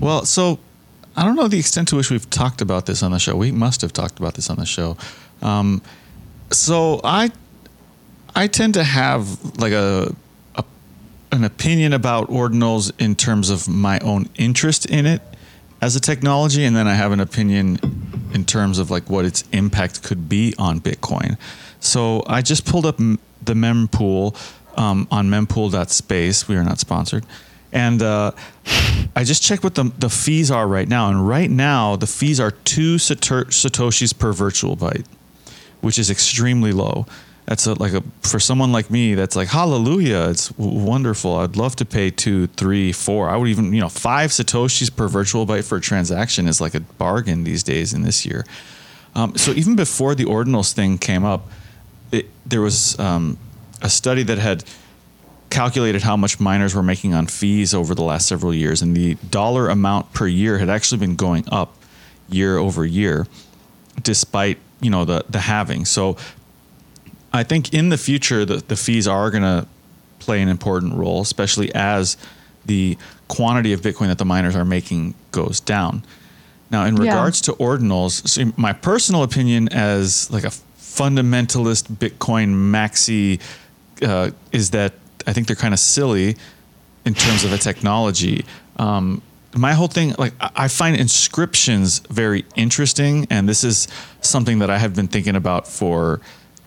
Well, so I don't know the extent to which we've talked about this on the show. We must have talked about this on the show. Um, so I I tend to have like a an opinion about ordinals in terms of my own interest in it as a technology, and then I have an opinion in terms of like what its impact could be on Bitcoin. So I just pulled up the mempool um, on mempool.space. We are not sponsored. And uh, I just checked what the, the fees are right now. And right now, the fees are two Satoshis per virtual byte, which is extremely low. That's a, like a for someone like me. That's like hallelujah. It's w- wonderful. I'd love to pay two, three, four. I would even you know five satoshis per virtual byte for a transaction is like a bargain these days in this year. Um, so even before the ordinals thing came up, it, there was um, a study that had calculated how much miners were making on fees over the last several years, and the dollar amount per year had actually been going up year over year, despite you know the the halving. So I think in the future the, the fees are going to play an important role, especially as the quantity of Bitcoin that the miners are making goes down. Now, in Yeah. regards to ordinals, so my personal opinion as like a fundamentalist Bitcoin maxi uh, is that I think they're kind of silly in terms of a technology. Um, my whole thing, like I I find inscriptions very interesting, and this is something that I have been thinking about for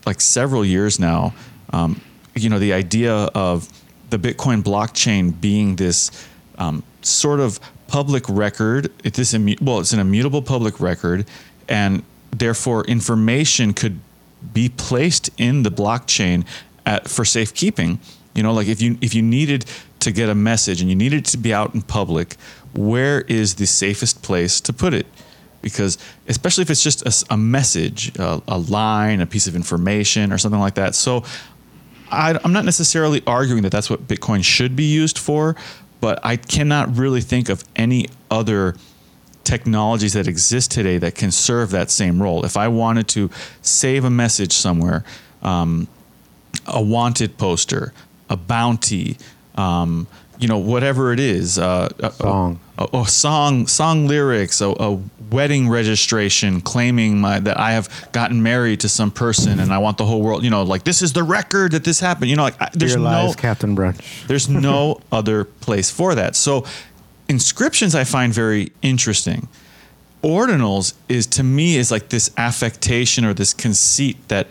like several years now. Um, you know, the idea of the Bitcoin blockchain being this um, sort of public record. It is immu- well, it's an immutable public record, and therefore information could be placed in the blockchain at, for safekeeping. You know, like if you if you needed to get a message and you needed to be out in public, where is the safest place to put it? Because especially if it's just a message, a, a line, a piece of information, or something like that. So I, I'm not necessarily arguing that that's what Bitcoin should be used for, but I cannot really think of any other technologies that exist today that can serve that same role. If I wanted to save a message somewhere, um, a wanted poster, a bounty, um, you know, whatever it is, uh, a- Song. a, a, a song, song lyrics, a, a wedding registration claiming my, that I have gotten married to some person and I want the whole world, you know, like this is the record that this happened. You know, like I, there's Dear no lies, Captain Brunch. there's no other place for that. So inscriptions I find very interesting. Ordinals is to me is like this affectation or this conceit that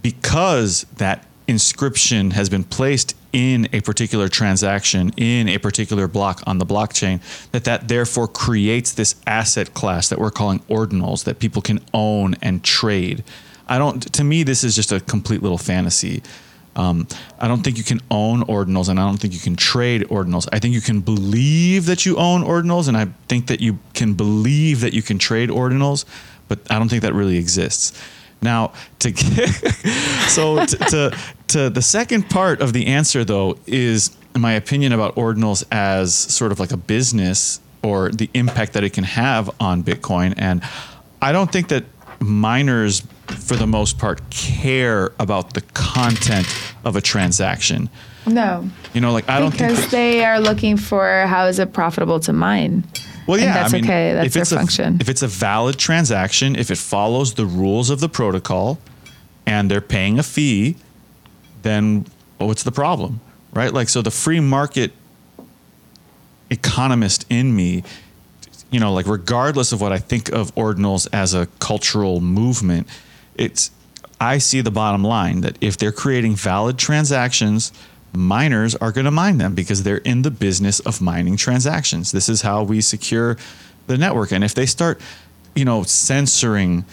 because that inscription has been placed in a particular transaction in a particular block on the blockchain that that therefore creates this asset class that we're calling ordinals that people can own and trade i don't to me this is just a complete little fantasy um, I don't think you can own ordinals, and I don't think you can trade ordinals. I think you can believe that you own ordinals, and I think that you can believe that you can trade ordinals, but I don't think that really exists. Now, to get, so to, to to the second part of the answer though is my opinion about ordinals as sort of like a business or the impact that it can have on Bitcoin, and I don't think that miners for the most part care about the content of a transaction. No, You know, like I don't think because they are looking for how is it profitable to mine. Well, And yeah, that's I mean, okay. That's if their it's a- if it's a valid transaction, if it follows the rules of the protocol, and they're paying a fee, then what's the problem, right? Like, so the free market economist in me, you know, like regardless of what I think of ordinals as a cultural movement, it's I see the bottom line that if they're creating valid transactions, miners are going to mine them because they're in the business of mining transactions. This is how we secure the network. And if they start, you know, censoring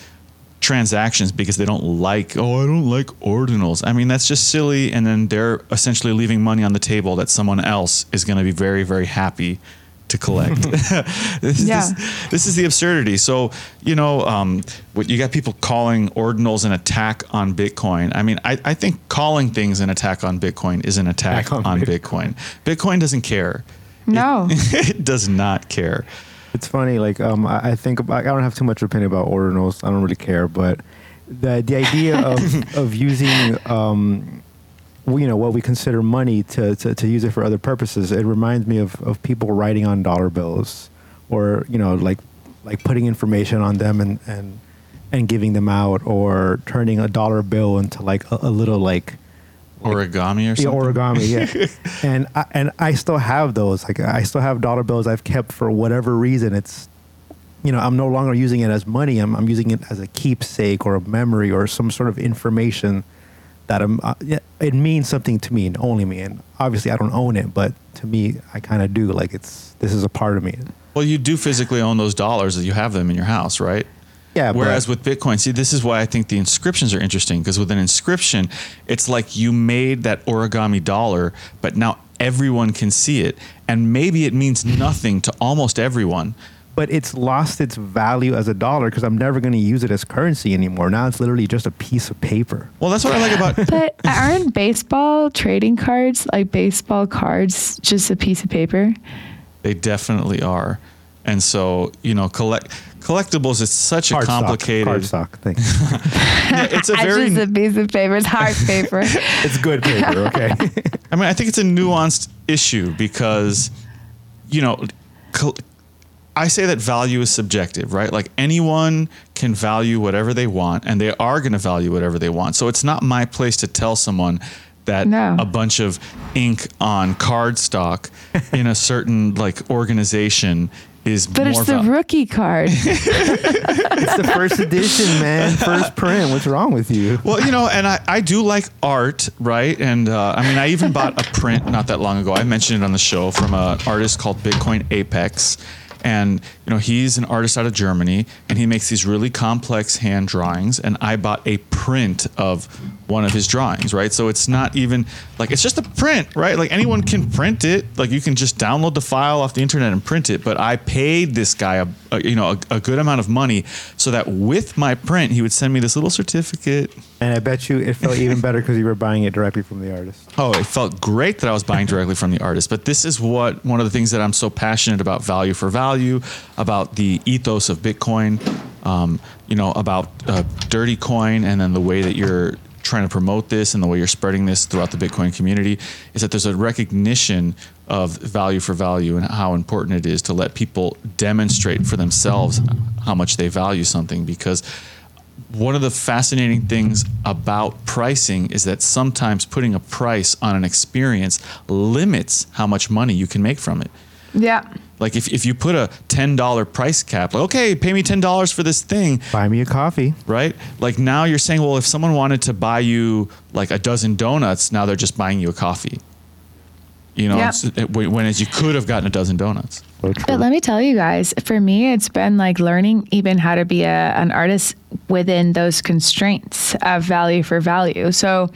transactions because they don't like, oh, I don't like ordinals. I mean, that's just silly. And then they're essentially leaving money on the table that someone else is going to be very, very happy to collect. this, is, Yeah. this is the absurdity. So, you know, um, what you got people calling ordinals an attack on Bitcoin. I mean, I, I think calling things an attack on Bitcoin is an attack Attack on on Bitcoin. Bitcoin. Bitcoin doesn't care. No. it does not care. It's funny, like um, I, I think about, I don't have too much opinion about ordinals. I don't really care, but the the idea of of using um, well, you know what we consider money to, to to use it for other purposes. It reminds me of of people writing on dollar bills, or you know like like putting information on them and and and giving them out, or turning a dollar bill into like a, a little like Origami or yeah, something. origami, yeah. and I, and I still have those. Like I still have dollar bills I've kept for whatever reason. It's you know I'm no longer using it as money. I'm I'm using it as a keepsake or a memory or some sort of information that I'm. Uh, yeah, it means something to me and only me. And obviously I don't own it, but to me I kind of do. Like it's this is a part of me. Well, you do physically own those dollars that you have them in your house, right? Yeah. but- Whereas with Bitcoin, see, this is why I think the inscriptions are interesting because with an inscription, it's like you made that origami dollar, but now everyone can see it. And maybe it means nothing to almost everyone. But it's lost its value as a dollar because I'm never going to use it as currency anymore. Now it's literally just a piece of paper. Well, that's what I like about. But aren't baseball trading cards like baseball cards just a piece of paper? They definitely are. And so, you know, collect collectibles is such a Cardstock. complicated. Cardstock. Thanks. Yeah, it's a very just a piece of paper. It's hard paper. it's good paper. Okay. I mean, I think it's a nuanced issue because, you know, col- I say that value is subjective, right? Like anyone can value whatever they want, and they are going to value whatever they want. So it's not my place to tell someone that No. a bunch of ink on cardstock in a certain like organization is But more it's the val- rookie card. It's the first edition, man. First print. What's wrong with you? Well, you know, and I, I do like art, right? And uh, I mean, I even bought a print not that long ago. I mentioned it on the show from an artist called Bitcoin Apex. And, you know, he's an artist out of Germany and he makes these really complex hand drawings. And I bought a print of one of his drawings, right? So it's not even like, it's just a print, right? Like anyone can print it. Like you can just download the file off the internet and print it. But I paid this guy, a, a you know, a, a good amount of money so that with my print, he would send me this little certificate And I bet you it felt even better because you were buying it directly from the artist. Oh, it felt great that I was buying directly from the artist. But this is what one of the things that I'm so passionate about value for value, about the ethos of Bitcoin, um, you know, about uh, dirty coin, and then the way that you're trying to promote this and the way you're spreading this throughout the Bitcoin community is that there's a recognition of value for value and how important it is to let people demonstrate for themselves how much they value something because one of the fascinating things about pricing is that sometimes putting a price on an experience limits how much money you can make from it. yeah. Like if, if you put a $10 price cap, like, okay, pay me $10 for this thing, Buy me a coffee. right? Like now you're saying, well, if someone wanted to buy you like a dozen donuts, now they're just buying you a coffee. You know, Yeah. it's- it- when as you could have gotten a dozen donuts. But let me tell you guys, for me, it's been like learning even how to be a, an artist within those constraints of value for value. So,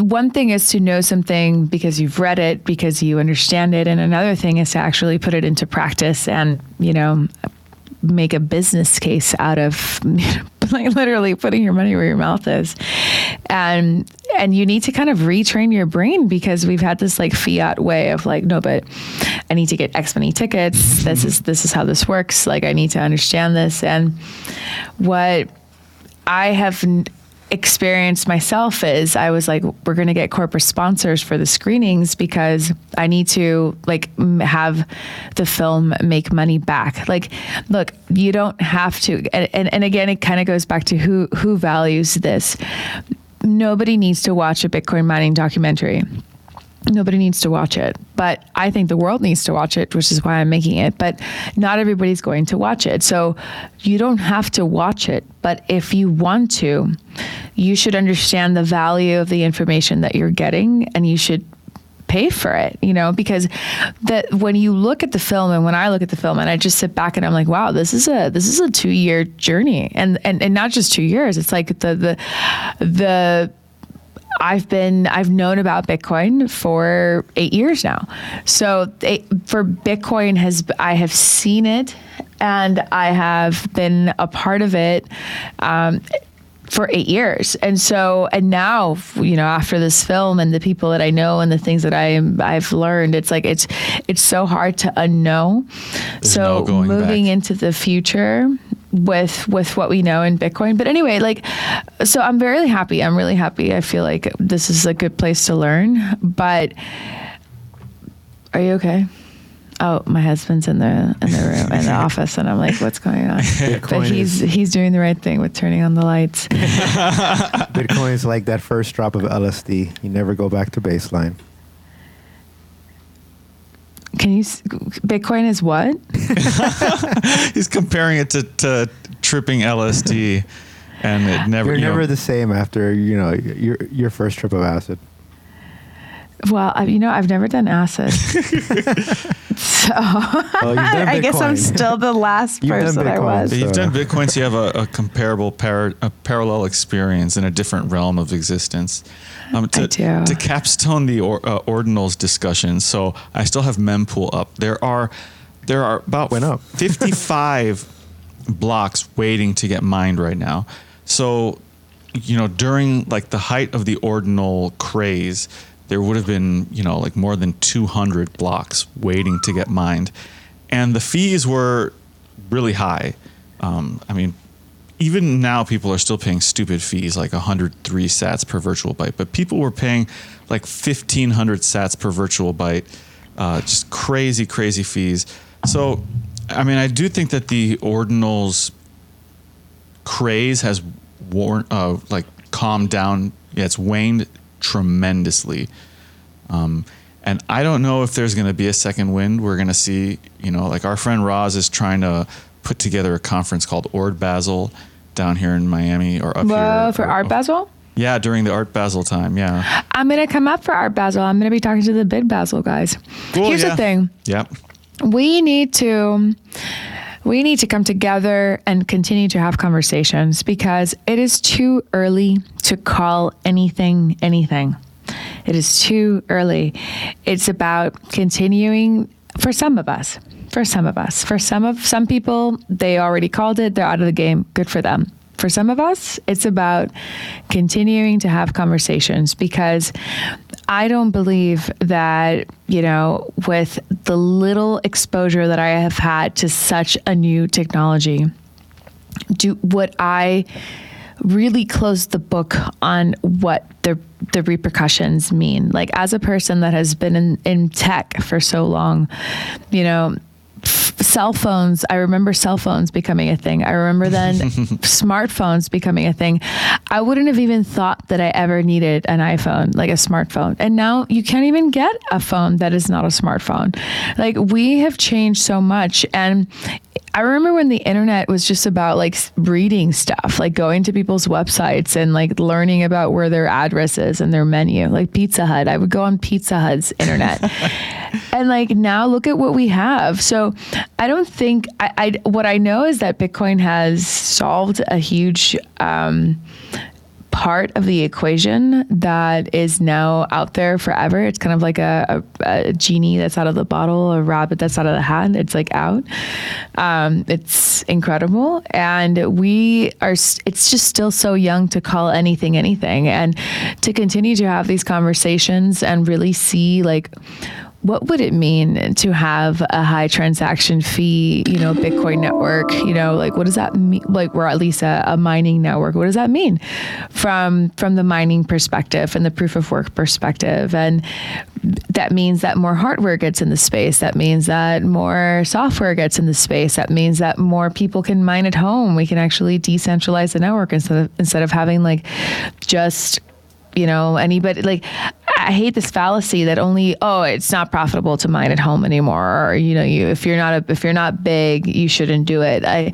one thing is to know something because you've read it, because you understand it, and another thing is to actually put it into practice and, you know, make a business case out of like literally putting your money where your mouth is. And and you need to kind of retrain your brain because we've had this like fiat way of like no but i need to get x many tickets. This is this is how this works. Like i need to understand this. And what i have experienced myself is I was like, we're going to get corporate sponsors for the screenings because I need to like m- have the film make money back. Like, look, you don't have to. And, and, and again, it kind of goes back to who, who values this. Nobody needs to watch a Bitcoin mining documentary. Nobody needs to watch it, but I think the world needs to watch it, which is why I'm making it. But not everybody's going to watch it. So you don't have to watch it. But if you want to, you should understand the value of the information that you're getting and you should pay for it, you know, because that when you look at the film and when I look at the film and I just sit back and I'm like, wow, this is a this is a two year journey. And and, and not just two years. It's like the the the I've been I've known about Bitcoin for eight years now. So they, for Bitcoin has I have seen it and I have been a part of it. Um, for eight years, and so and now you know after this film and the people that I know and the things that I am I've learned, it's like it's it's so hard to unknow. so no moving back. into the future with with what we know in Bitcoin. But anyway, like so I'm very happy. I'm really happy. I feel like this is a good place to learn. But are you okay? Oh, my husband's in the in the room in the office, and I'm like, "What's going on?" but he's is- he's doing the right thing with turning on the lights. Bitcoin is like that first drop of LSD. You never go back to baseline. Can you? Bitcoin is what? He's comparing it to, to tripping LSD, and it never. You're you know, the same after you know your your first trip of acid. Well, I, you know, I've never done acid, so Well, done I guess I'm still the last You've done person I was. But you've done Bitcoin, so you have a, a comparable par- a parallel experience in a different realm of existence. Um, to, I do. to capstone the or, uh, ordinals discussion, so I still have mempool up. There are there are about Went up. 55 blocks waiting to get mined right now. So, you know, during like the height of the ordinal craze, there would have been, you know, like more than 200 blocks waiting to get mined. And the fees were really high. Um, I mean, even now people are still paying stupid fees like 103 sats per virtual byte, but people were paying like 1500 sats per virtual byte. Uh, just crazy, crazy fees. So, I mean, I do think that the ordinals craze has worn, uh, like calmed down. Yeah, it's waned tremendously. Um, and I don't know if there's going to be a second wind. We're going to see, you know, like our friend Roz is trying to put together a conference called Art Basel down here in Miami or up Whoa, here. for or- Art Basel? Yeah, during the Art Basel time. Yeah. I'm going to come up for Art Basel. I'm going to be talking to the Bit Basel guys. Cool, Here's yeah. the thing. Yep. we need to we need to come together and continue to have conversations because it is too early to call anything anything it is too early it's about continuing for some of us for some of us for some of some people they already called it they're out of the game good for them for some of us, it's about continuing to have conversations because I don't believe that, you know, with the little exposure that I have had to such a new technology, do would I really close the book on what the the repercussions mean. Like as a person that has been in, in tech for so long, you know, cell phones, I remember cell phones becoming a thing. I remember then smartphones becoming a thing. I wouldn't have even thought that I ever needed an iPhone, like a smartphone. And now you can't even get a phone that is not a smartphone. Like we have changed so much and I remember when the internet was just about like reading stuff, like going to people's websites and like learning about where their address is and their menu, like Pizza Hut. I would go on Pizza Hut's internet. and like now look at what we have. So I don't think I, I what I know is that Bitcoin has solved a huge um, part of the equation that is now out there forever. It's kind of like a, a, a genie that's out of the bottle, a rabbit that's out of the hat. It's like out. Um, it's incredible, and we are. It's just still so young to call anything anything, and to continue to have these conversations and really see like what would it mean to have a high transaction fee, you know, Bitcoin network, you know, like what does that mean? Like, or at least a, a mining network. What does that mean from, from the mining perspective and the proof of work perspective? And that means that more hardware gets in the space. That means that more software gets in the space. That means that more people can mine at home. We can actually decentralize the network instead of, instead of having like just you know anybody like i hate this fallacy that only oh it's not profitable to mine at home anymore or you know you if you're not a, if you're not big you shouldn't do it. I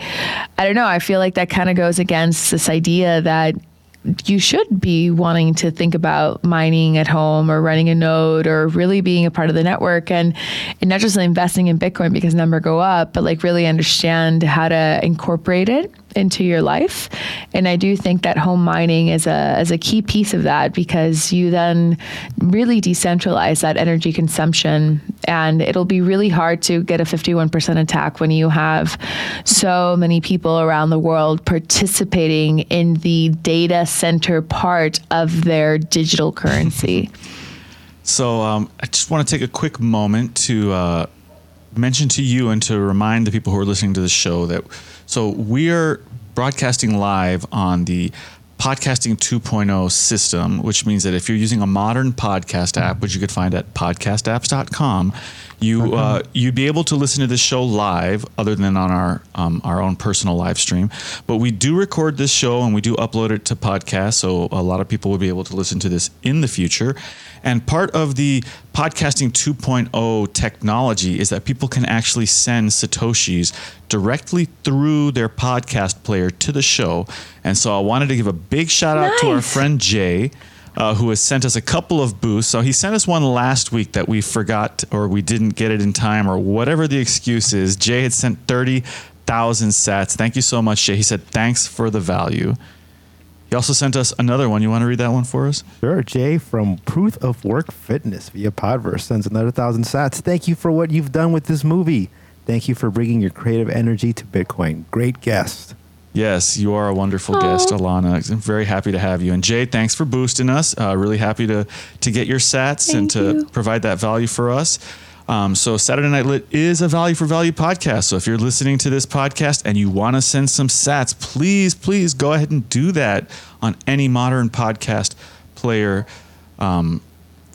i don't know. I feel like that kind of goes against this idea that you should be wanting to think about mining at home or running a node or really being a part of the network and, and not just investing in Bitcoin because number go up, but like really understand how to incorporate it into your life. And I do think that home mining is a is a key piece of that because you then really decentralize that energy consumption and it'll be really hard to get a 51% attack when you have so many people around the world participating in the data center part of their digital currency. So um, I just want to take a quick moment to uh, mention to you and to remind the people who are listening to the show that so we are broadcasting live on the podcasting 2.0 system, which means that if you're using a modern podcast app, which you could find at podcastapps.com, you uh, you'd be able to listen to this show live, other than on our um, our own personal live stream. But we do record this show and we do upload it to podcast, so a lot of people will be able to listen to this in the future. And part of the podcasting 2.0 technology is that people can actually send satoshis directly through their podcast player to the show. And so I wanted to give a big shout out to our friend Jay, uh, who has sent us a couple of boosts. So he sent us one last week that we forgot or we didn't get it in time or whatever the excuse is. Jay had sent 30,000 sats. Thank you so much, Jay. He said, thanks for the value. He also sent us another one. You want to read that one for us? Sure. Jay from Proof of Work Fitness via Podverse sends another thousand sats. Thank you for what you've done with this movie. Thank you for bringing your creative energy to Bitcoin. Great guest. Yes, you are a wonderful guest, Alana. I'm very happy to have you. And Jay, thanks for boosting us. Uh, really happy to to get your sats and to you. provide that value for us. Um, so Saturday Night Lit is a value for value podcast. So if you're listening to this podcast and you want to send some sats, please, please go ahead and do that on any modern podcast player. Um,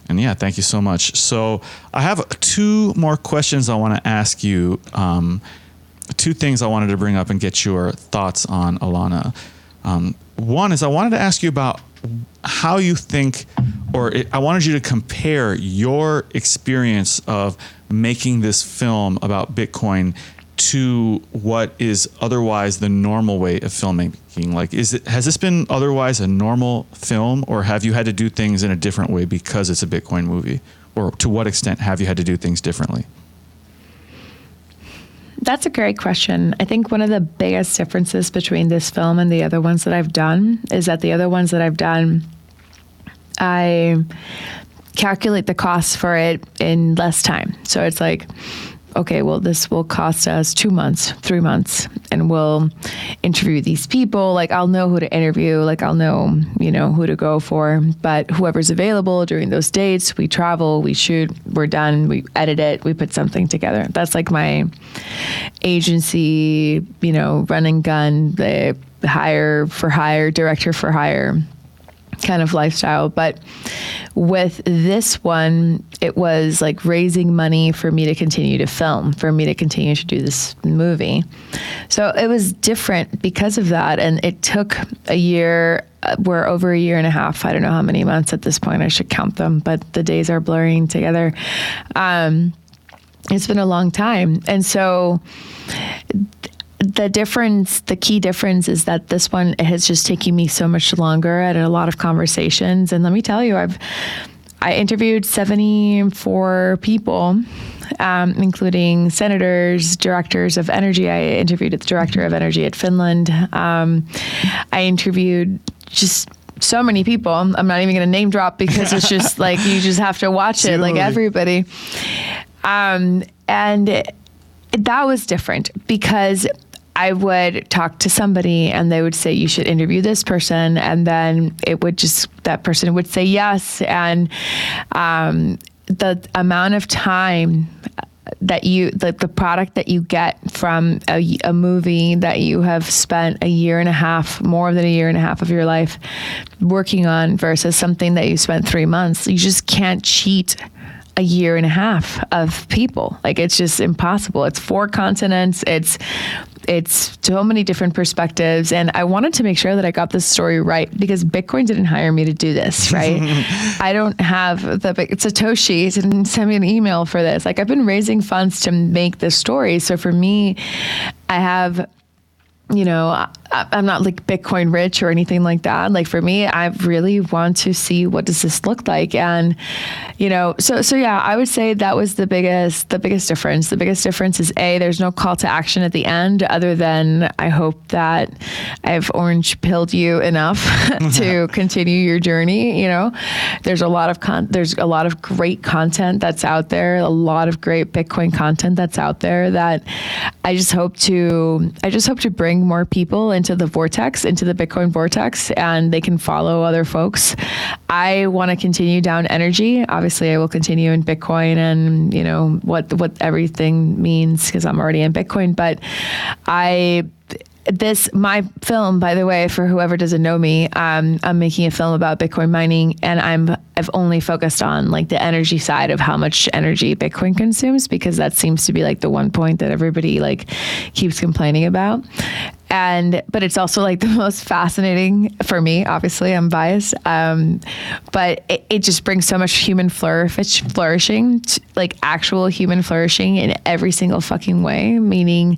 and yeah, thank you so much. So I have two more questions I want to ask you. Um, two things I wanted to bring up and get your thoughts on, Alana. Um, one is I wanted to ask you about how you think or it, I wanted you to compare your experience of making this film about Bitcoin to what is otherwise the normal way of filmmaking. Like, is it has this been otherwise a normal film, or have you had to do things in a different way because it's a Bitcoin movie? Or to what extent have you had to do things differently? That's a great question. I think one of the biggest differences between this film and the other ones that I've done is that the other ones that I've done, I calculate the costs for it in less time. So it's like, okay, well, this will cost us two months, three months, and we'll interview these people. Like, I'll know who to interview, like, I'll know, you know, who to go for. But whoever's available during those dates, we travel, we shoot, we're done, we edit it, we put something together. That's like my agency, you know, run and gun, the hire for hire, director for hire kind of lifestyle. But with this one, it was like raising money for me to continue to film, for me to continue to do this movie. So it was different because of that. And it took a year. uh, We're over a year and a half. I don't know how many months at this point. I should count them, but the days are blurring together. Um, it's been a long time. And so the difference, the key difference is that this one has just taken me so much longer at a lot of conversations. And let me tell you, I've I interviewed 74 people, um, including senators, directors of energy. I interviewed the director of energy at Finland. Um, I interviewed just so many people. I'm not even going to name drop because it's just like you just have to watch it, like everybody. Um, and it- that was different because I would talk to somebody and they would say, You should interview this person. And then it would just, that person would say yes. And um, the amount of time that you, the, the product that you get from a, a movie that you have spent a year and a half, more than a year and a half of your life working on versus something that you spent three months, you just can't cheat a year and a half of people. Like it's just impossible. It's four continents. It's it's so many different perspectives and I wanted to make sure that I got this story right because Bitcoin didn't hire me to do this, right? I don't have the Satoshi didn't send me an email for this. Like I've been raising funds to make this story. So for me, I have you know, I'm not like Bitcoin rich or anything like that. Like for me, I really want to see what does this look like, and you know, so so yeah, I would say that was the biggest the biggest difference. The biggest difference is a there's no call to action at the end, other than I hope that I've orange pilled you enough to continue your journey. You know, there's a lot of con- there's a lot of great content that's out there, a lot of great Bitcoin content that's out there that I just hope to I just hope to bring more people into the vortex, into the Bitcoin vortex, and they can follow other folks. I want to continue down energy. Obviously, I will continue in Bitcoin and you know what what everything means because I'm already in Bitcoin. But I this my film by the way for whoever doesn't know me um, i'm making a film about bitcoin mining and i'm i've only focused on like the energy side of how much energy bitcoin consumes because that seems to be like the one point that everybody like keeps complaining about and but it's also like the most fascinating for me obviously i'm biased um, but it, it just brings so much human flourish, flourishing like actual human flourishing in every single fucking way meaning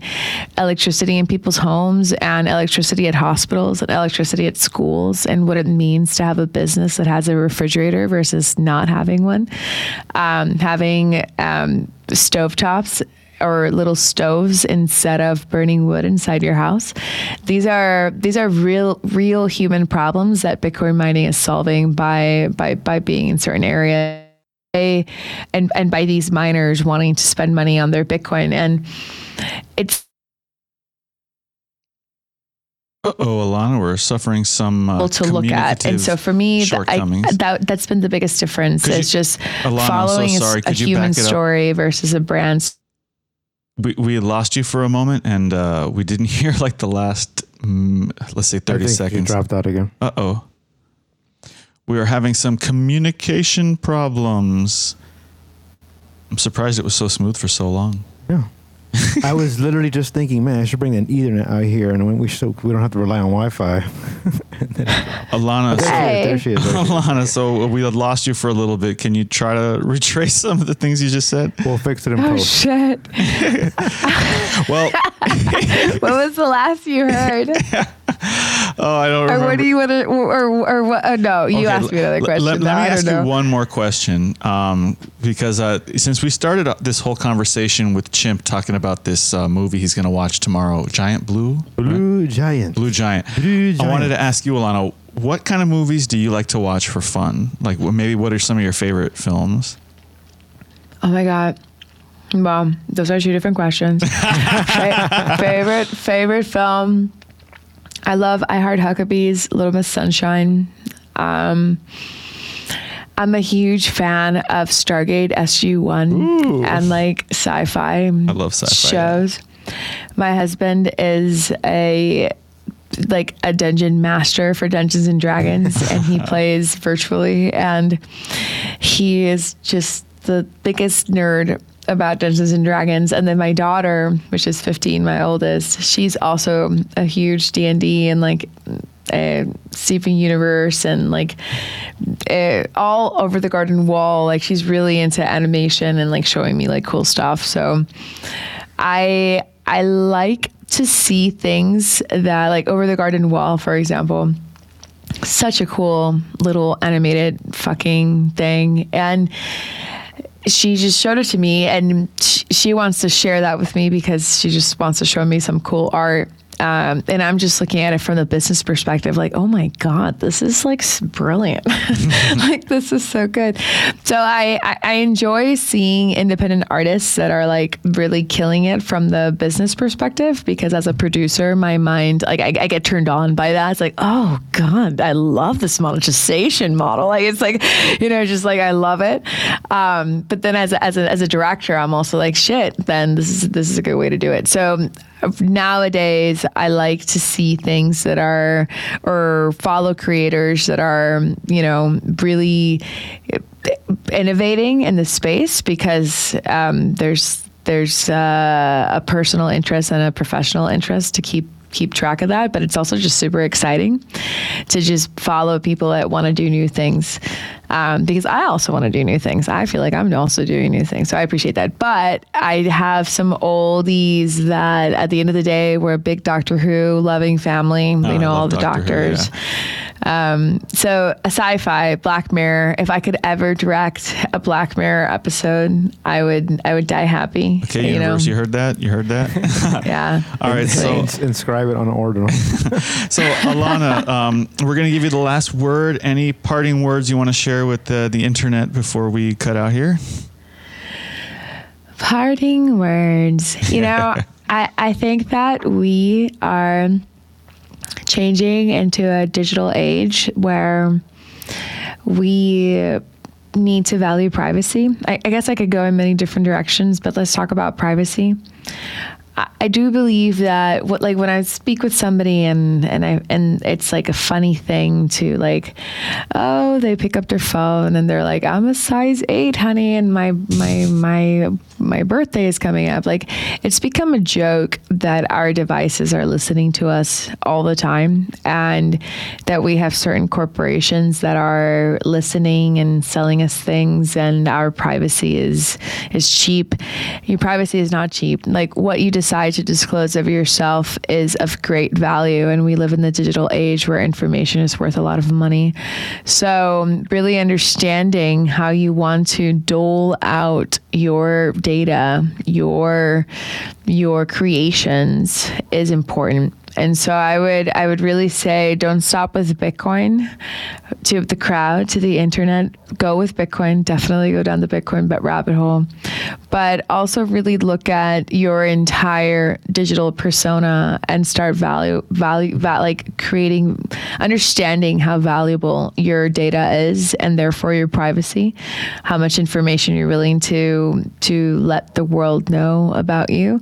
electricity in people's homes and electricity at hospitals and electricity at schools and what it means to have a business that has a refrigerator versus not having one. Um, having um, stovetops or little stoves instead of burning wood inside your house. These are these are real real human problems that Bitcoin mining is solving by by by being in certain areas and and by these miners wanting to spend money on their Bitcoin and it's Uh oh, Alana, we're suffering some uh, to look at. And so for me, th- I, that that's been the biggest difference. Could you- It's just Alana, I'm so following a a, you human back it up? story versus a brand we, we lost you for a moment and uh, we didn't hear like the last mm, let's say I 30 think You seconds dropped out again. uh-oh we are having some communication problems i'm surprised it was so smooth for so long Yeah. I was literally just thinking, man, I should bring an Ethernet out here, and we so we don't have to rely on Wi-Fi. Alana, so, Hey. there she is. There she is. Alana, so we had lost you for a little bit. Can you try to retrace some of the things you just said? We'll fix it in Oh post. shit! Well, what was the last you heard? oh, I don't remember. or what do you want to? Or, or, or what? Oh, no, you Okay, asked me another l- question. Let, No, let me ask don't you one more question, um, because uh, since we started uh, this whole conversation with Chimp talking about this uh, movie he's going to watch tomorrow, Giant Blue, Blue Giant. Blue Giant. Blue I wanted to ask you, Alana, what kind of movies do you like to watch for fun? Like, maybe what are some of your favorite films? Oh my god. Well, those are two different questions. Favorite favorite film. I love I Heart Huckabees, Little Miss Sunshine. Um, I'm a huge fan of Stargate SG One and like sci-fi. I love sci-fi, yeah. shows. My husband is a like a dungeon master for Dungeons and Dragons, and he plays virtually, and he is just the biggest nerd about Dungeons and Dragons. And then my daughter, which is 15, my oldest, she's also a huge D and D and like a Steven Universe and like uh, all over the garden wall. Like she's really into animation and like showing me like cool stuff. So I I like to see things that like over the garden wall, for example. Such a cool little animated fucking thing. And she just showed it to me and she wants to share that with me because she just wants to show me some cool art um, and i'm just looking at it from the business perspective like oh my god this is like brilliant. Like this is so good. So I, I i enjoy seeing independent artists that are like really killing it from the business perspective because as a producer my mind like i, I get turned on by that. It's like oh god i love this monetization model. Like it's like you know just like i love it. Um, but then as a, as a as a director i'm also like shit then this is this is a good way to do it. So nowadays i like to see things that are or follow creators that are you know really innovating in the space because um, there's there's uh, a personal interest and a professional interest to keep keep track of that but it's also just super exciting to just follow people that want to do new things um, because I also want to do new things. I feel like I'm also doing new things, so I appreciate that. But I have some oldies that, at the end of the day, we're a big Doctor Who loving family. Oh, I we know all the Doctor Who, doctors. Um, so a sci-fi Black Mirror. If I could ever direct a Black Mirror episode, I would. I would die happy. Okay, you know. universe, you heard that? You heard that? Yeah. All right, so Ins- inscribe it on an ordinal. so Alana, um, we're gonna give you the last word. Any parting words you want to share with the, the internet before we cut out here? Parting words. You know, I, I think that we are changing into a digital age where we need to value privacy. I, I guess I could go in many different directions, but let's talk about privacy. I, do believe that what like when I speak with somebody and and I and it's like a funny thing to like, oh, they pick up their phone and they're like, I'm a size eight, honey, and my my my my birthday is coming up. Like it's become a joke that our devices are listening to us all the time and that we have certain corporations that are listening and selling us things and our privacy is is cheap. Your privacy is not cheap. Like what you decide to disclose of yourself is of great value and we live in the digital age where information is worth a lot of money. So really understanding how you want to dole out your data, your your creations is important. And so I would I would really say don't stop with Bitcoin to the crowd, to the internet. Go with Bitcoin. Definitely go down the Bitcoin but rabbit hole. But also really look at your entire digital persona and start value value va- like creating understanding how valuable your data is and therefore your privacy, how much information you're willing to to let the world know about you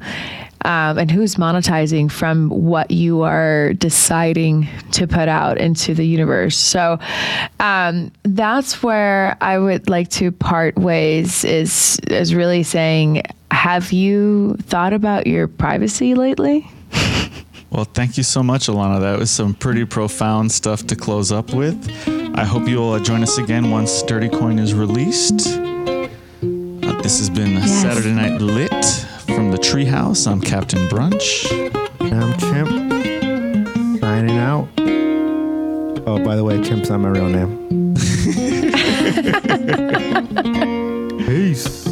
um, and who's monetizing from what you are deciding to put out into the universe. So um, that's where I would like to part ways. Is is really saying have you thought about your privacy lately? Well, thank you so much, Alana. That was some pretty profound stuff to close up with. I hope you'll join us again once Dirty Coin is released. Uh, this has been Yes. Saturday Night Lit from the Treehouse. I'm Captain Brunch. And I'm Chimp. Signing out. Oh, by the way, Chimp's not my real name. Peace.